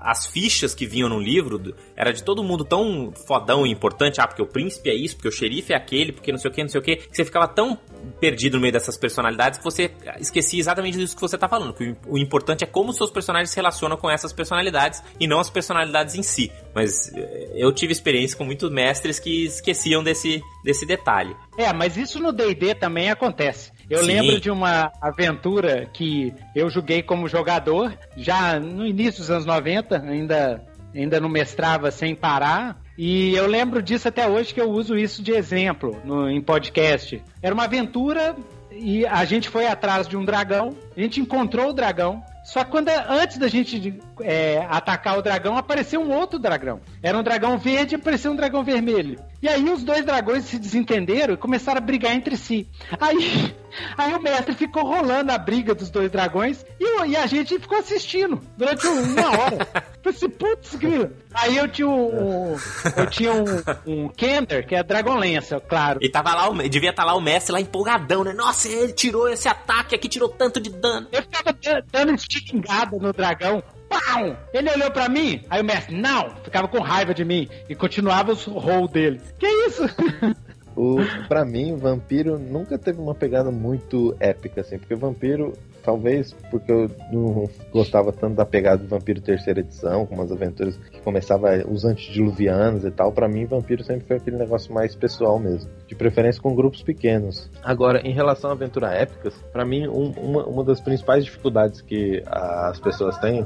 as fichas que vinham no livro era de todo mundo tão fodão e importante. Ah, porque o príncipe é isso, porque o xerife é aquele, porque não sei o que, não sei o que, que você ficava tão perdido no meio dessas personalidades que você esquecia exatamente disso que você tá falando. Que o importante é como seus personagens se relacionam com essas personalidades e não as personalidades em si. Mas eh, eu tive experiência com muitos mestres que esqueciam desse, desse detalhe. É, mas isso no DD também acontece. Eu Sim. lembro de uma aventura que eu joguei como jogador, já no início dos anos 90, ainda, ainda não mestrava sem parar. E eu lembro disso até hoje que eu uso isso de exemplo no, em podcast. Era uma aventura e a gente foi atrás de um dragão, a gente encontrou o dragão, só que quando antes da gente é, atacar o dragão, apareceu um outro dragão. Era um dragão verde e apareceu um dragão vermelho. E aí os dois dragões se desentenderam e começaram a brigar entre si. Aí, aí o mestre ficou rolando a briga dos dois dragões e, e a gente ficou assistindo durante uma hora. Falei assim, putz, grilo. Aí eu tinha um, eu tinha um, um Kender, que é Dragonlance, claro. E tava lá, devia estar tá lá o mestre lá empolgadão, né? Nossa, ele tirou esse ataque aqui, tirou tanto de dano. Eu ficava dando esticada no dragão. Pau! Ele olhou pra mim, aí o mestre, não! Ficava com raiva de mim e continuava o roll dele. Que isso? O, pra mim, o vampiro nunca teve uma pegada muito épica, assim, porque o vampiro, talvez porque eu não gostava tanto da pegada do vampiro terceira edição, com as aventuras que começava os antediluvianos e tal, para mim, vampiro sempre foi aquele negócio mais pessoal mesmo, de preferência com grupos pequenos. Agora, em relação a aventuras épicas, para mim, um, uma, uma das principais dificuldades que as pessoas têm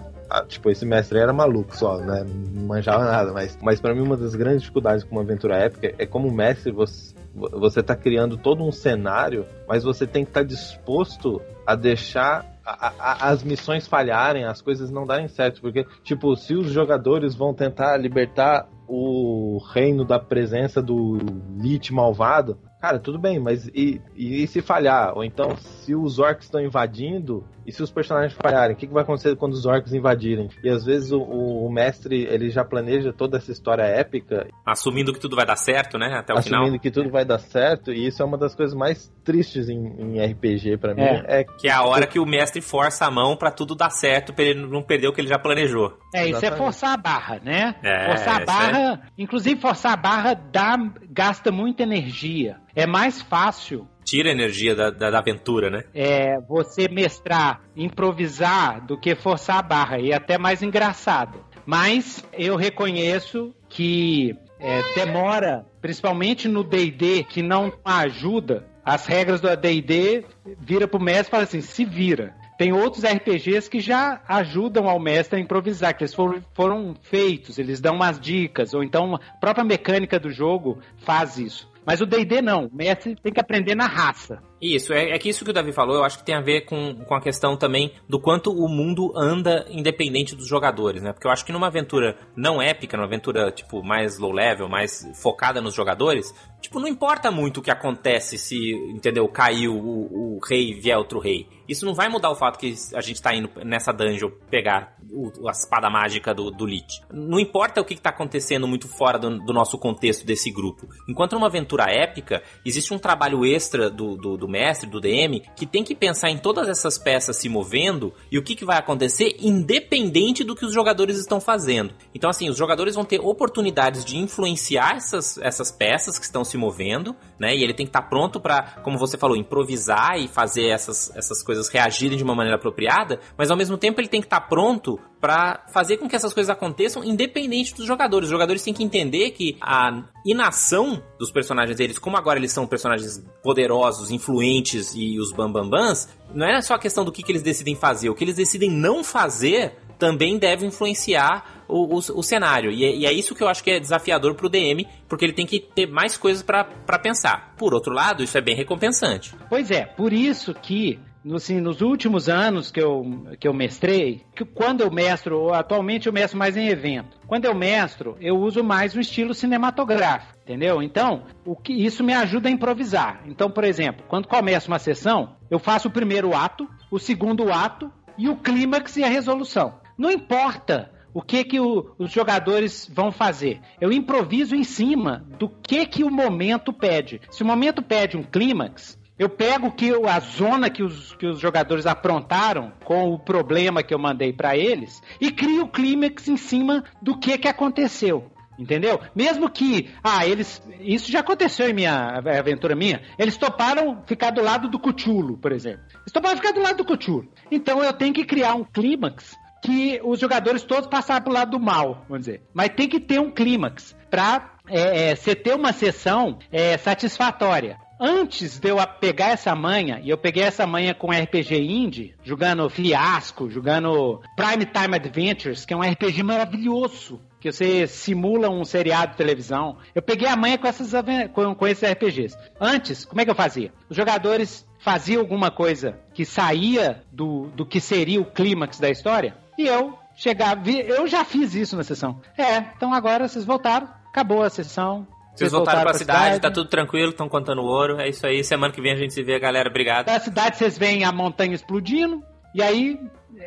tipo, esse mestre era maluco só, né? Não manjava nada, mas, mas para mim uma das grandes dificuldades com uma aventura épica é como mestre você, você tá criando todo um cenário, mas você tem que estar tá disposto a deixar a, a, as missões falharem, as coisas não darem certo, porque, tipo, se os jogadores vão tentar libertar o reino da presença do Lich malvado, cara, tudo bem, mas e, e, se falhar? Ou então, se os orcs estão invadindo, e se os personagens falharem, o que, que vai acontecer quando os orcs invadirem? E às vezes o, o, mestre ele já planeja toda essa história épica. Assumindo que tudo vai dar certo, né? Até o assumindo final. Assumindo que tudo vai dar certo, e isso é uma das coisas mais tristes em, em RPG para mim. É. é. que é a hora que o mestre força a mão para tudo dar certo, pra ele não perder o que ele já planejou. É, isso é Exatamente. é forçar a barra, né? É, forçar a barra, é... inclusive forçar a barra dá, gasta muita energia. É mais fácil tira a energia da, da, da, aventura, né? É, você mestrar, improvisar do que forçar a barra, e é até mais engraçado. Mas eu reconheço que é, demora, principalmente no DD, que não ajuda, as regras do AD&D vira pro mestre e fala assim, se vira. Tem outros RPGs que já ajudam ao mestre a improvisar, que eles foram, foram feitos, eles dão umas dicas, ou então a própria mecânica do jogo faz isso. Mas o D&D não, o mestre tem que aprender na raça. Isso, é, é, que isso que o Davi falou, eu acho que tem a ver com, com a questão também do quanto o mundo anda independente dos jogadores, né? Porque eu acho que numa aventura não épica, numa aventura, tipo, mais low level, mais focada nos jogadores, tipo, não importa muito o que acontece se, entendeu, caiu o, o rei e vier outro rei. Isso não vai mudar o fato que a gente tá indo nessa dungeon pegar o, a espada mágica do, do Lich. Não importa o que, que tá acontecendo muito fora do, do nosso contexto desse grupo. Enquanto numa aventura épica, existe um trabalho extra do, do, do mestre, do DM, que tem que pensar em todas essas peças se movendo e o que, que vai acontecer independente do que os jogadores estão fazendo. Então, assim, os jogadores vão ter oportunidades de influenciar essas, essas peças que estão se movendo, né? E ele tem que estar tá pronto para, como você falou, improvisar e fazer essas, essas coisas reagirem de uma maneira apropriada, mas ao mesmo tempo ele tem que estar tá pronto para fazer com que essas coisas aconteçam independente dos jogadores. Os jogadores têm que entender que a inação dos personagens deles, como agora eles são personagens poderosos, influentes e os bambambans, não é só a questão do que, que eles decidem fazer. O que eles decidem não fazer também deve influenciar o, o, o cenário. E é, e é, isso que eu acho que é desafiador pro DM, porque ele tem que ter mais coisas para pensar. Por outro lado, isso é bem recompensante. Pois é, por isso que assim, nos últimos anos que eu, que eu mestrei, que quando eu mestro, atualmente eu mestro mais em evento. Quando eu mestro, eu uso mais um estilo cinematográfico, entendeu? Então, o que isso me ajuda a improvisar. Então, por exemplo, quando começa uma sessão, eu faço o primeiro ato, o segundo ato e o clímax e a resolução. Não importa o que que o, os jogadores vão fazer. Eu improviso em cima do que que o momento pede. Se o momento pede um clímax, eu pego que a zona que os, que os jogadores aprontaram com o problema que eu mandei para eles e crio o clímax em cima do que que aconteceu. Entendeu? Mesmo que, ah, eles. Isso já aconteceu em minha aventura minha. Eles toparam ficar do lado do Cuchulo, por exemplo. Eles toparam ficar do lado do Cuchulo. Então eu tenho que criar um clímax que os jogadores todos passaram pro lado do mal, vamos dizer. Mas tem que ter um clímax pra é, é, você ter uma sessão é, satisfatória. Antes de eu pegar essa manha, e eu peguei essa manha com RPG indie, jogando Fiasco, jogando Prime Time Adventures, que é um RPG maravilhoso, que você simula um seriado de televisão. Eu peguei a manha com, essas, com, com esses RPGs. Antes, como é que eu fazia? Os jogadores faziam alguma coisa que saía do, do que seria o clímax da história, e eu chegava, eu já fiz isso na sessão. É, então agora vocês voltaram, acabou a sessão, vocês voltaram pra, pra cidade, cidade, tá tudo tranquilo, estão contando ouro. É isso aí. Semana que vem a gente se vê, galera. Obrigado. Na cidade vocês veem a montanha explodindo. E aí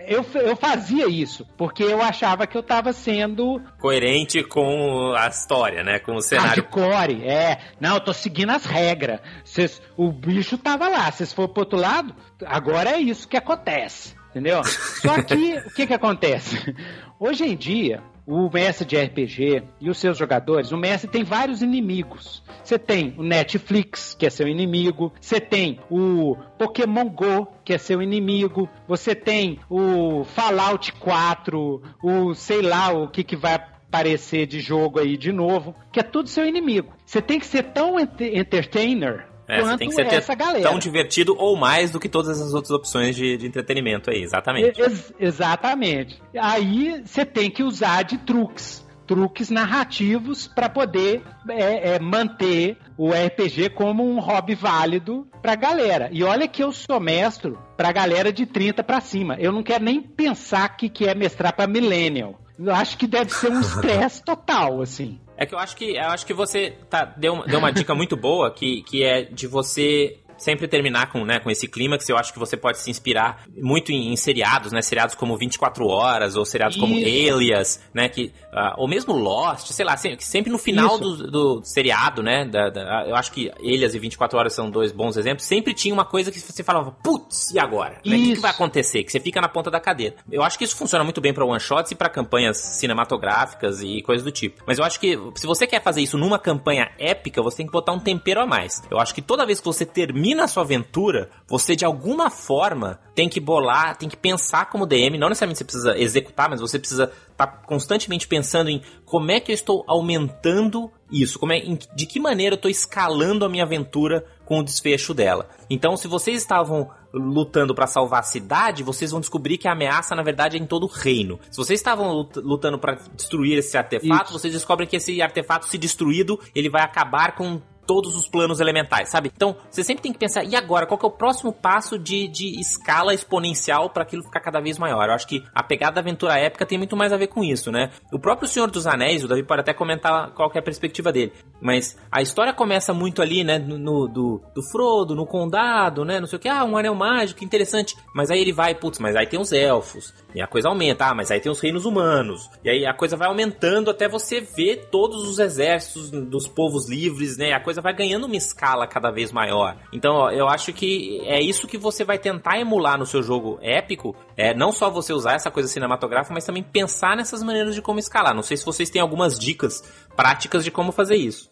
eu, eu fazia isso, porque eu achava que eu tava sendo. Coerente com a história, né? Com o cenário. Hardcore, é. Não, eu tô seguindo as regras. Cês, o bicho tava lá. Vocês foram pro outro lado, agora é isso que acontece. Entendeu? Só que, o que que acontece? Hoje em dia, o mestre de RPG e os seus jogadores, o mestre tem vários inimigos. Você tem o Netflix, que é seu inimigo, você tem o Pokémon Go, que é seu inimigo, você tem o Fallout 4, o sei lá o que, que vai aparecer de jogo aí de novo, que é tudo seu inimigo. Você tem que ser tão ent entertainer é, quanto tem que ser essa galera. tão divertido ou mais do que todas as outras opções de, de entretenimento aí, exatamente. Ex exatamente. Aí você tem que usar de truques truques narrativos para poder é, é, manter o RPG como um hobby válido pra galera. E olha que eu sou mestre pra galera de 30 para cima. Eu não quero nem pensar que, que é mestrar pra millennial. Eu acho que deve ser um estresse total, assim. É que eu acho que eu acho que você tá, deu, deu uma dica muito boa que, que é de você sempre terminar com, né, com esse clímax, eu acho que você pode se inspirar muito em, em seriados, né? Seriados como 24 Horas, ou seriados Isso. como Alias, né? Que, uh, ou mesmo Lost, sei lá, sempre, sempre no final do, do, seriado, né? Da, da, eu acho que Alias e 24 Horas são dois bons exemplos. Sempre tinha uma coisa que você falava, putz, e agora? Né? O que, que, vai acontecer? Que você fica na ponta da cadeira. Eu acho que isso funciona muito bem para one-shots e para campanhas cinematográficas e coisas do tipo. Mas eu acho que se você quer fazer isso numa campanha épica, você tem que botar um tempero a mais. Eu acho que toda vez que você termina termina a sua aventura, você de alguma forma tem que bolar, tem que pensar como DM. Não necessariamente você precisa executar, mas você precisa estar tá constantemente pensando em como é que eu estou aumentando isso, como é, de que maneira eu estou escalando a minha aventura com o desfecho dela. Então, se vocês estavam lutando para salvar a cidade, vocês vão descobrir que a ameaça na verdade é em todo o reino. Se vocês estavam lutando para destruir esse artefato, isso. vocês descobrem que esse artefato se destruído, ele vai acabar com todos os planos elementais, sabe? Então, você sempre tem que pensar, e agora? Qual que é o próximo passo de, de escala exponencial para aquilo ficar cada vez maior? Eu acho que a pegada da aventura épica tem muito mais a ver com isso, né? O próprio Senhor dos Anéis, o Davi pode até comentar qual é a perspectiva dele, mas a história começa muito ali, né, no, no do, do Frodo, no condado, né, não sei o que, ah, um anel mágico, interessante, mas aí ele vai, putz, mas aí tem os elfos, e a coisa aumenta, ah, mas aí tem os reinos humanos, e aí a coisa vai aumentando até você ver todos os exércitos dos povos livres, né, a coisa coisa vai ganhando uma escala cada vez maior. Então, ó, eu acho que é isso que você vai tentar emular no seu jogo épico. É não só você usar essa coisa cinematográfica, mas também pensar nessas maneiras de como escalar. Não sei se vocês têm algumas dicas práticas de como fazer isso.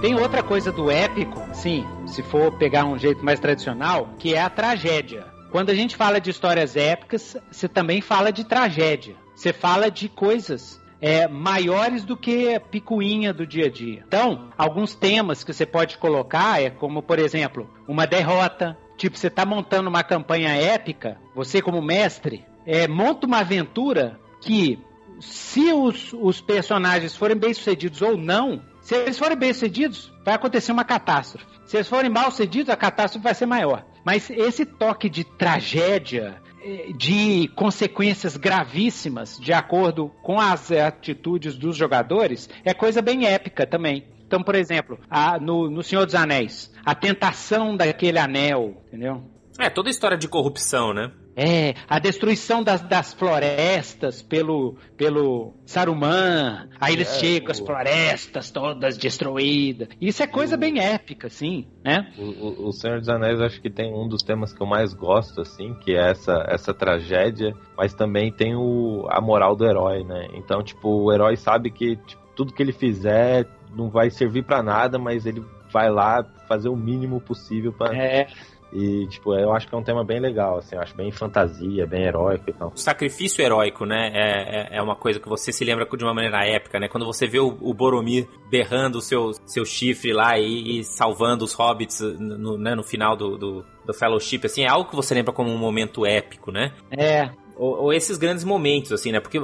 Tem outra coisa do épico, sim, se for pegar um jeito mais tradicional, que é a tragédia. Quando a gente fala de histórias épicas, você também fala de tragédia. Você fala de coisas é, maiores do que a picuinha do dia a dia. Então, alguns temas que você pode colocar é como, por exemplo, uma derrota. Tipo, você está montando uma campanha épica, você como mestre, é, monta uma aventura que, se os, os personagens forem bem-sucedidos ou não, se eles forem bem-sucedidos, vai acontecer uma catástrofe. Se eles forem mal-sucedidos, a catástrofe vai ser maior. Mas esse toque de tragédia, eh, de consequências gravíssimas, de acordo com as atitudes dos jogadores, é coisa bem épica também. Então, por exemplo, a, no, no Senhor dos Anéis, a tentação daquele anel, entendeu? É, toda a história de corrupção, né? É, a destruição das, das florestas pelo, pelo Saruman. Aí eles É, chegam, o- as florestas todas destruídas. Isso é coisa bem épica, assim, né? O, o- o Senhor dos Anéis acho que tem um dos temas que eu mais gosto, assim, que é essa, essa tragédia, mas também tem o, a moral do herói, né? Então, tipo, o herói sabe que tipo, tudo que ele fizer não vai servir pra nada, mas ele vai lá fazer o mínimo possível pra. É, E, tipo, eu acho que é um tema bem legal, assim, eu acho bem fantasia, bem heróico e tal. O sacrifício heróico, né? É, é, é uma coisa que você se lembra de uma maneira épica, né? Quando você vê o, o Boromir berrando o seu, seu chifre lá e, e salvando os hobbits no, né, no final do, do, do Fellowship, assim, é algo que você lembra como um momento épico, né? é. Ou, ou esses grandes momentos, assim, né? Porque,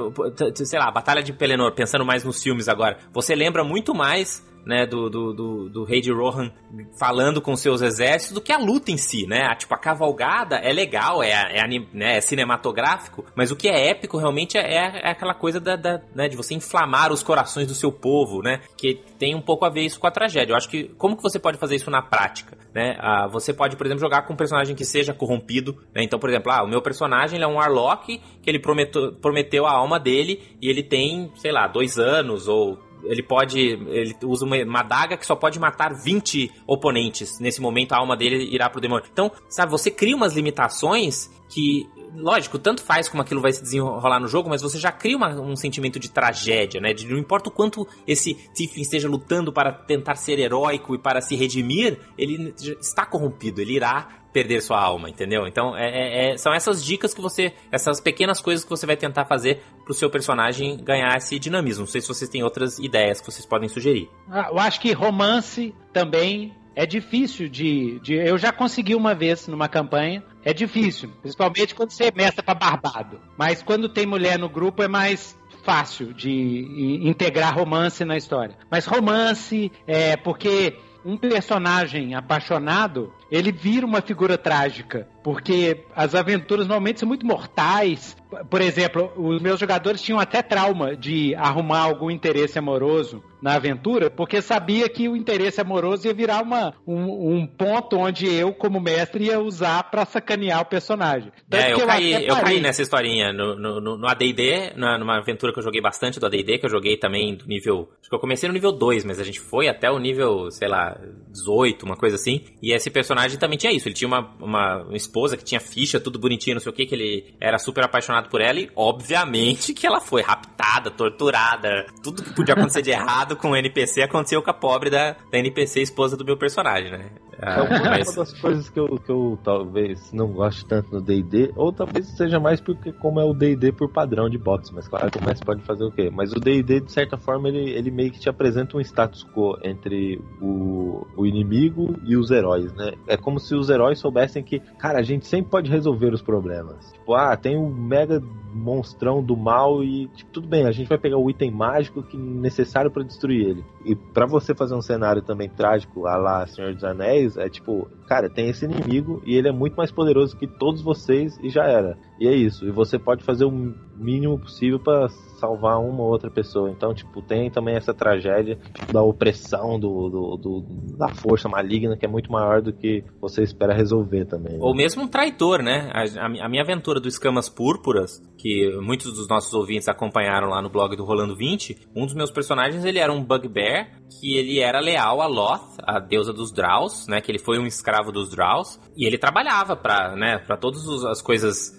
sei lá, a Batalha de Pelennor, pensando mais nos filmes agora, você lembra muito mais, né, do, do, do, do rei de Rohan falando com seus exércitos do que a luta em si, né? A, tipo, a cavalgada é legal, é, é, né, é cinematográfico, mas o que é épico realmente é, é aquela coisa da, da, né, de você inflamar os corações do seu povo, né? Que tem um pouco a ver isso com a tragédia. Eu acho que, como que você pode fazer isso na prática, né? Ah, você pode, por exemplo, jogar com um personagem que seja corrompido, né? Então, por exemplo, ah, o meu personagem é um Warlock que ele prometeu, prometeu a alma dele e ele tem, sei lá, dois anos ou ele pode. Ele usa uma, uma daga que só pode matar 20 oponentes. Nesse momento a alma dele irá pro demônio. Então, sabe, você cria umas limitações que. Lógico, tanto faz como aquilo vai se desenrolar no jogo, mas você já cria uma- um sentimento de tragédia, né? De não importa o quanto esse Tiflin esteja lutando para tentar ser heróico e para se redimir, ele está corrompido, ele irá perder sua alma, entendeu? Então, é- é- é- são essas dicas que você. Essas pequenas coisas que você vai tentar fazer pro seu personagem ganhar esse dinamismo. Não sei se vocês têm outras ideias que vocês podem sugerir. Ah, Eu acho que romance também é difícil de, de- Eu já consegui uma vez numa campanha. É difícil, principalmente quando você mestra pra barbado. Mas quando tem mulher no grupo é mais fácil de integrar romance na história. Mas romance é porque um personagem apaixonado ele vira uma figura trágica, porque as aventuras normalmente são muito mortais. Por exemplo, os meus jogadores tinham até trauma de arrumar algum interesse amoroso na aventura, porque sabia que o interesse amoroso ia virar uma, um, um ponto onde eu, como mestre, ia usar pra sacanear o personagem. Tanto É, que eu caí, eu caí nessa historinha no, no, no- AD&D, numa aventura que eu joguei bastante do AD&D, que eu joguei também do nível... Acho que eu comecei no nível 2, mas a gente foi até o nível, sei lá, 18, uma coisa assim. E esse personagem também tinha isso. Ele tinha uma, uma, uma esposa que tinha ficha, tudo bonitinho, não sei o que, que ele era super apaixonado por ela. E, obviamente, que ela foi raptada, torturada. Tudo que podia acontecer de errado com o NPC aconteceu com a pobre da, da NPC esposa do meu personagem, né? Ah, É uma mas- das coisas que eu, que eu talvez não goste tanto no D&D, ou talvez seja mais porque como é o D&D por padrão de box, mas claro que o mestre pode fazer o quê? Mas o D&D, de certa forma, ele, ele meio que te apresenta um status quo entre o, o inimigo e os heróis, né? É como se os heróis soubessem que, cara, a gente sempre pode resolver os problemas. Tipo, ah, tem um mega monstrão do mal e, tipo, tudo bem, a gente vai pegar o item mágico que é necessário pra destruir ele. E pra você fazer um cenário também trágico, a lá Senhor dos Anéis, é tipo, cara, tem esse inimigo e ele é muito mais poderoso que todos vocês e já era. E é isso. E você pode fazer o mínimo possível pra salvar uma ou outra pessoa. Então, tipo, tem também essa tragédia da opressão, do, do- do- da força maligna que é muito maior do que você espera resolver também. né? Ou mesmo um traidor, né? A, a mi- a minha aventura do Escamas Púrpuras, que muitos dos nossos ouvintes acompanharam lá no blog do Rolando 20, um dos meus personagens, ele era um bugbear, que ele era leal a Loth, a deusa dos Draus, né? Que ele foi um escravo dos Draus, e ele trabalhava pra, né, todas as coisas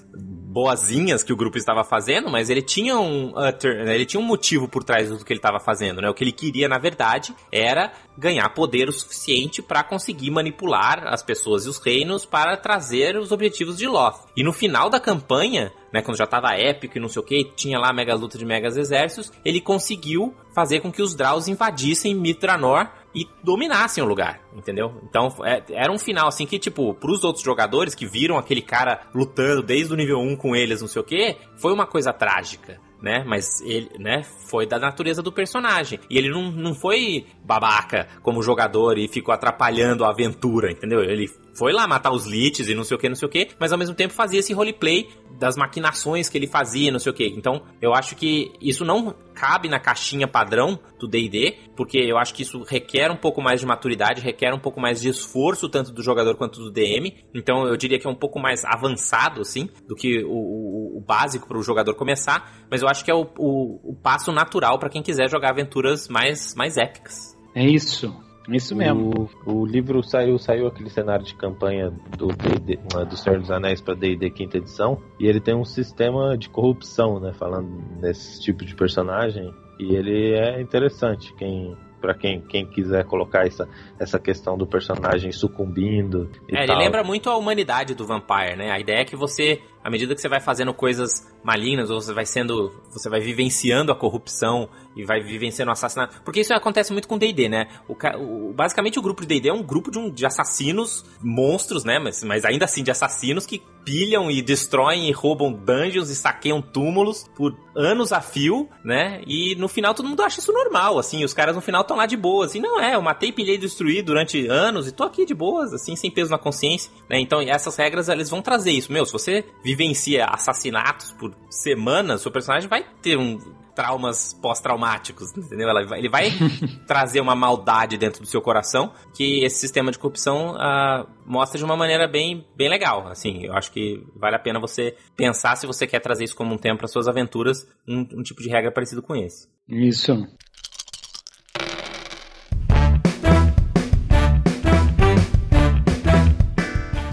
boazinhas que o grupo estava fazendo, mas ele tinha um né, ele tinha um motivo por trás do que ele estava fazendo, né? O que ele queria, na verdade, era ganhar poder o suficiente para conseguir manipular as pessoas e os reinos para trazer os objetivos de Loth. E no final da campanha, né, quando já tava épico e não sei o que, tinha lá mega luta de megas exércitos, ele conseguiu fazer com que os Draus invadissem Mitranor e dominassem o lugar, entendeu? Então é- era um final assim que, tipo, pros outros jogadores que viram aquele cara lutando desde o nível 1 com eles, não sei o que, foi uma coisa trágica. Né? Mas ele, né, foi da natureza do personagem. E ele não, não foi babaca como jogador e ficou atrapalhando a aventura, entendeu? Ele foi lá matar os liches e não sei o que, não sei o que, mas ao mesmo tempo fazia esse roleplay das maquinações que ele fazia, não sei o que. Então, eu acho que isso não cabe na caixinha padrão do D&D, porque eu acho que isso requer um pouco mais de maturidade, requer um pouco mais de esforço tanto do jogador quanto do DM. Então, eu diria que é um pouco mais avançado, assim, do que o, o, o básico para o jogador começar, mas eu acho que é o, o, passo natural para quem quiser jogar aventuras mais, mais épicas. É isso. Isso mesmo. O, o, livro saiu, saiu aquele cenário de campanha do, D&D, do Senhor dos Anéis para D&D quinta edição, e ele tem um sistema de corrupção, né, falando desse tipo de personagem, e ele é interessante. Quem para quem, quem quiser colocar essa, essa questão do personagem sucumbindo. é, tal. ele lembra muito a humanidade do Vampire, né? A ideia é que você, à medida que você vai fazendo coisas malignas, ou você vai sendo. Você vai vivenciando a corrupção e vai vivenciando o assassinato. Porque isso acontece muito com DD, né? O, o, basicamente o grupo de DD é um grupo de, um, de assassinos, monstros, né? Mas, mas ainda assim, de assassinos que pilham e destroem e roubam dungeons e saqueiam túmulos por anos a fio, né? E no final todo mundo acha isso normal, assim. Os caras no final estão lá de boas, assim. Não é, eu matei, pilhei, destruí durante anos e tô aqui de boas, assim, sem peso na consciência, né? Então essas regras, eles vão trazer isso. Meu, se você vivencia assassinatos por semanas, seu personagem vai ter um traumas pós-traumáticos, entendeu? Ele vai trazer uma maldade dentro do seu coração que esse sistema de corrupção uh, mostra de uma maneira bem, bem legal. Assim, eu acho que vale a pena você pensar se você quer trazer isso como um tempo para suas aventuras, um, um tipo de regra parecido com esse. Isso.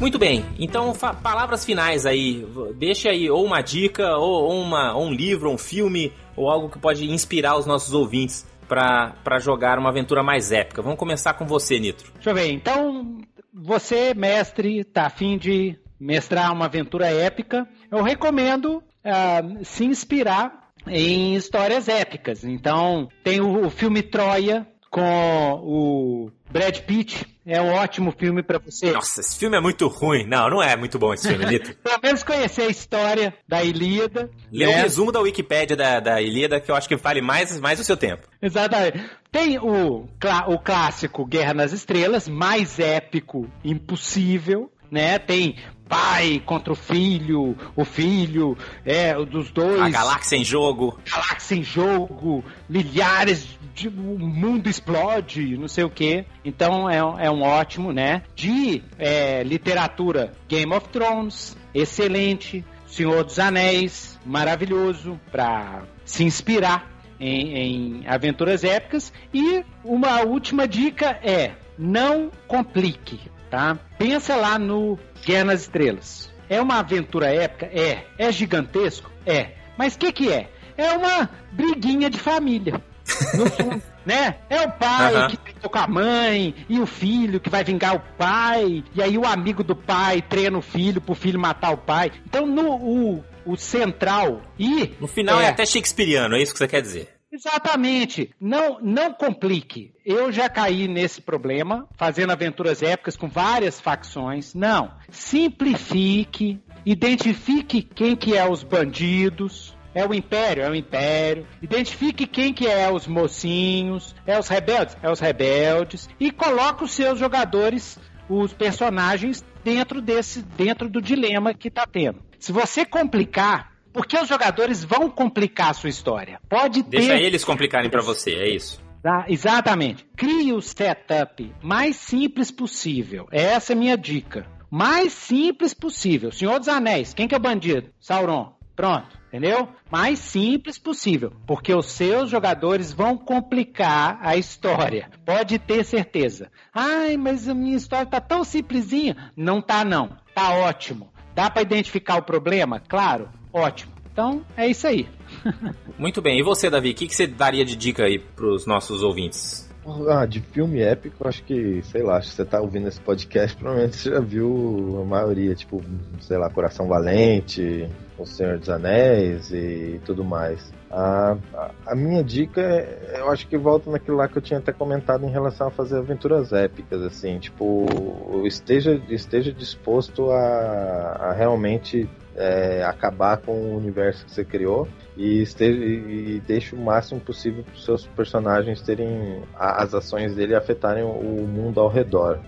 Muito bem, então palavras finais aí. Deixa aí ou uma dica, ou, uma, ou um livro, um filme, ou algo que pode inspirar os nossos ouvintes para jogar uma aventura mais épica. Vamos começar com você, Nitro. Deixa eu ver, então você, mestre, tá afim de mestrar uma aventura épica, eu recomendo uh, se inspirar em histórias épicas. Então, tem o, o filme Troia com o Brad Pitt, é um ótimo filme para você. Nossa, esse filme é muito ruim. Não, não é muito bom esse filme, Lito. Pelo menos conhecer a história da Ilíada. Lê né? um resumo da Wikipédia da, da Ilíada que eu acho que vale mais, mais o seu tempo. Exatamente. Tem o, o clássico Guerra nas Estrelas, mais épico impossível. Né? Tem pai contra o filho, o filho é dos dois. A galáxia em jogo. Galáxia em jogo, milhares de, o mundo explode, não sei o que. Então é, é um ótimo, né? De é, literatura, Game of Thrones, excelente. Senhor dos Anéis, maravilhoso para se inspirar em, em aventuras épicas. E uma última dica é: não complique, tá? Pensa lá no Guerra nas Estrelas. É uma aventura épica? É. É gigantesco? É. Mas o que, que é? É uma briguinha de família. No fundo, né? É o pai uhum. que brigou com a mãe, e o filho que vai vingar o pai, e aí o amigo do pai treina o filho pro filho matar o pai. Então, no o, o central e. No final é, é até shakespeariano, é isso que você quer dizer. Exatamente. Não, não complique. Eu já caí nesse problema, fazendo aventuras épicas com várias facções. Não. Simplifique, identifique quem que é os bandidos, é o Império, é o Império. Identifique quem que é os mocinhos, é os rebeldes, é os rebeldes. E coloque os seus jogadores, os personagens, dentro desse, dentro do dilema que está tendo. Se você complicar, porque os jogadores vão complicar a sua história. Pode ter. Deixa eles complicarem para você, é isso. Ah, exatamente. Crie o setup mais simples possível. Essa é a minha dica. Mais simples possível. Senhor dos Anéis, quem que é o bandido? Sauron. Pronto entendeu? Mais simples possível, porque os seus jogadores vão complicar a história. Pode ter certeza. Ai, mas a minha história tá tão simplesinha. Não tá não. Tá ótimo. Dá para identificar o problema? Claro, ótimo. Então, é isso aí. Muito bem. E você, Davi, o que, que você daria de dica aí pros nossos ouvintes? Ah, de filme épico, acho que, sei lá, acho que você tá ouvindo esse podcast, provavelmente você já viu a maioria, tipo, sei lá, Coração Valente, O Senhor dos Anéis e tudo mais. A, a, a, minha dica, é, eu acho que volta naquilo lá que eu tinha até comentado em relação a fazer aventuras épicas, assim, tipo, esteja, esteja disposto a, a realmente é, acabar com o universo que você criou e, esteja, e deixe o máximo possível para os seus personagens terem as ações dele afetarem o mundo ao redor.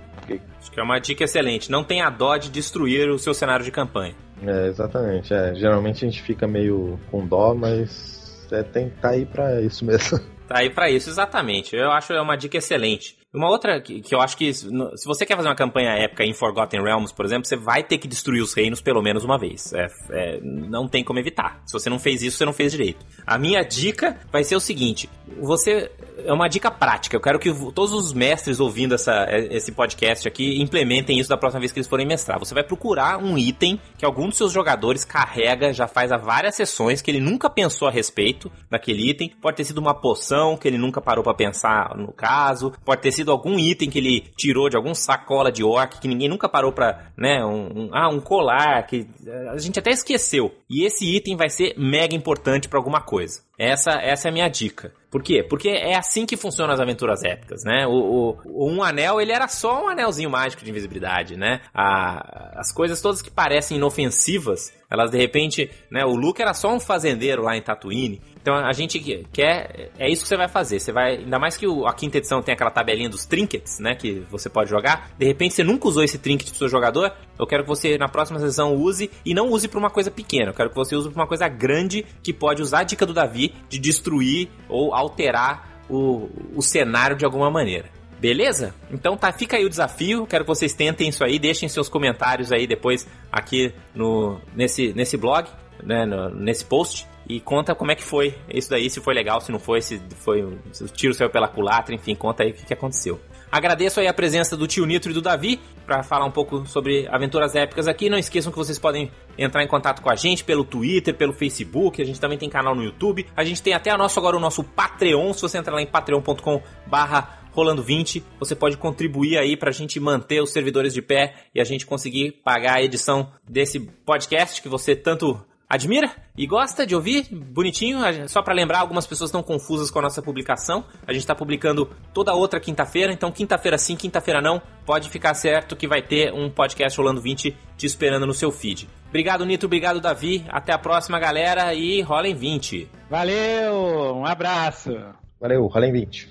Acho que é uma dica excelente. Não tenha dó de destruir o seu cenário de campanha. É, exatamente. É. Geralmente a gente fica meio com dó, mas é, tem tá aí pra isso mesmo. Tá aí pra isso, exatamente. Eu acho é uma dica excelente. Uma outra que, que eu acho que, se você quer fazer uma campanha épica em Forgotten Realms, por exemplo, você vai ter que destruir os reinos pelo menos uma vez. É, é, não tem como evitar. Se você não fez isso, você não fez direito. A minha dica vai ser o seguinte: você. É uma dica prática. Eu quero que todos os mestres ouvindo essa, esse podcast aqui implementem isso da próxima vez que eles forem mestrar. Você vai procurar um item que algum dos seus jogadores carrega, já faz há várias sessões, que ele nunca pensou a respeito daquele item. Pode ter sido uma poção que ele nunca parou para pensar no caso. Pode ter sido sido algum item que ele tirou de algum sacola de orc que ninguém nunca parou pra, né, um, um, ah, um colar que a gente até esqueceu. E esse item vai ser mega importante para alguma coisa. Essa, essa é a minha dica. Por quê? Porque é assim que funcionam as aventuras épicas, né? O, o, um anel, ele era só um anelzinho mágico de invisibilidade, né? A, as coisas todas que parecem inofensivas, elas de repente, né? O Luke era só um fazendeiro lá em Tatooine. Então a gente quer, é isso que você vai fazer. Você vai, ainda mais que o, a quinta edição tem aquela tabelinha dos trinkets, né? Que você pode jogar. De repente você nunca usou esse trinket pro seu jogador. Eu quero que você na próxima sessão use e não use para uma coisa pequena. Eu quero que você use para uma coisa grande que pode usar a dica do Davi de destruir ou alterar o, o cenário de alguma maneira. Beleza? Então tá, fica aí o desafio. Quero que vocês tentem isso aí, deixem seus comentários aí depois aqui no nesse, nesse blog, né, no, nesse post e conta como é que foi isso daí, se foi legal, se não foi, se foi se o tiro saiu pela culatra, enfim, conta aí o que, que aconteceu. Agradeço aí a presença do tio Nitro e do Davi para falar um pouco sobre aventuras épicas aqui. Não esqueçam que vocês podem entrar em contato com a gente pelo Twitter, pelo Facebook. A gente também tem canal no YouTube. A gente tem até nosso, agora o nosso Patreon. Se você entrar lá em patreon.com barra rolando 20, você pode contribuir aí para a gente manter os servidores de pé e a gente conseguir pagar a edição desse podcast que você tanto admira e gosta de ouvir, bonitinho. Só para lembrar, algumas pessoas estão confusas com a nossa publicação. A gente está publicando toda outra quinta-feira, então quinta-feira sim, quinta-feira não. Pode ficar certo que vai ter um podcast Rolando 20 te esperando no seu feed. Obrigado, Nito. Obrigado, Davi. Até a próxima, galera. E rolem 20. Valeu, um abraço. Valeu, rolem 20.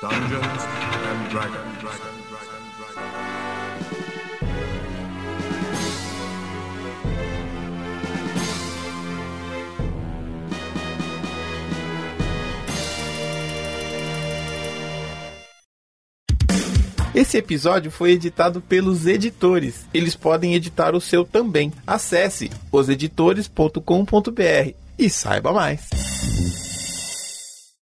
Dungeons and Dragons. Esse episódio foi editado pelos editores. Eles podem editar o seu também. Acesse oseditores.com.br e saiba mais.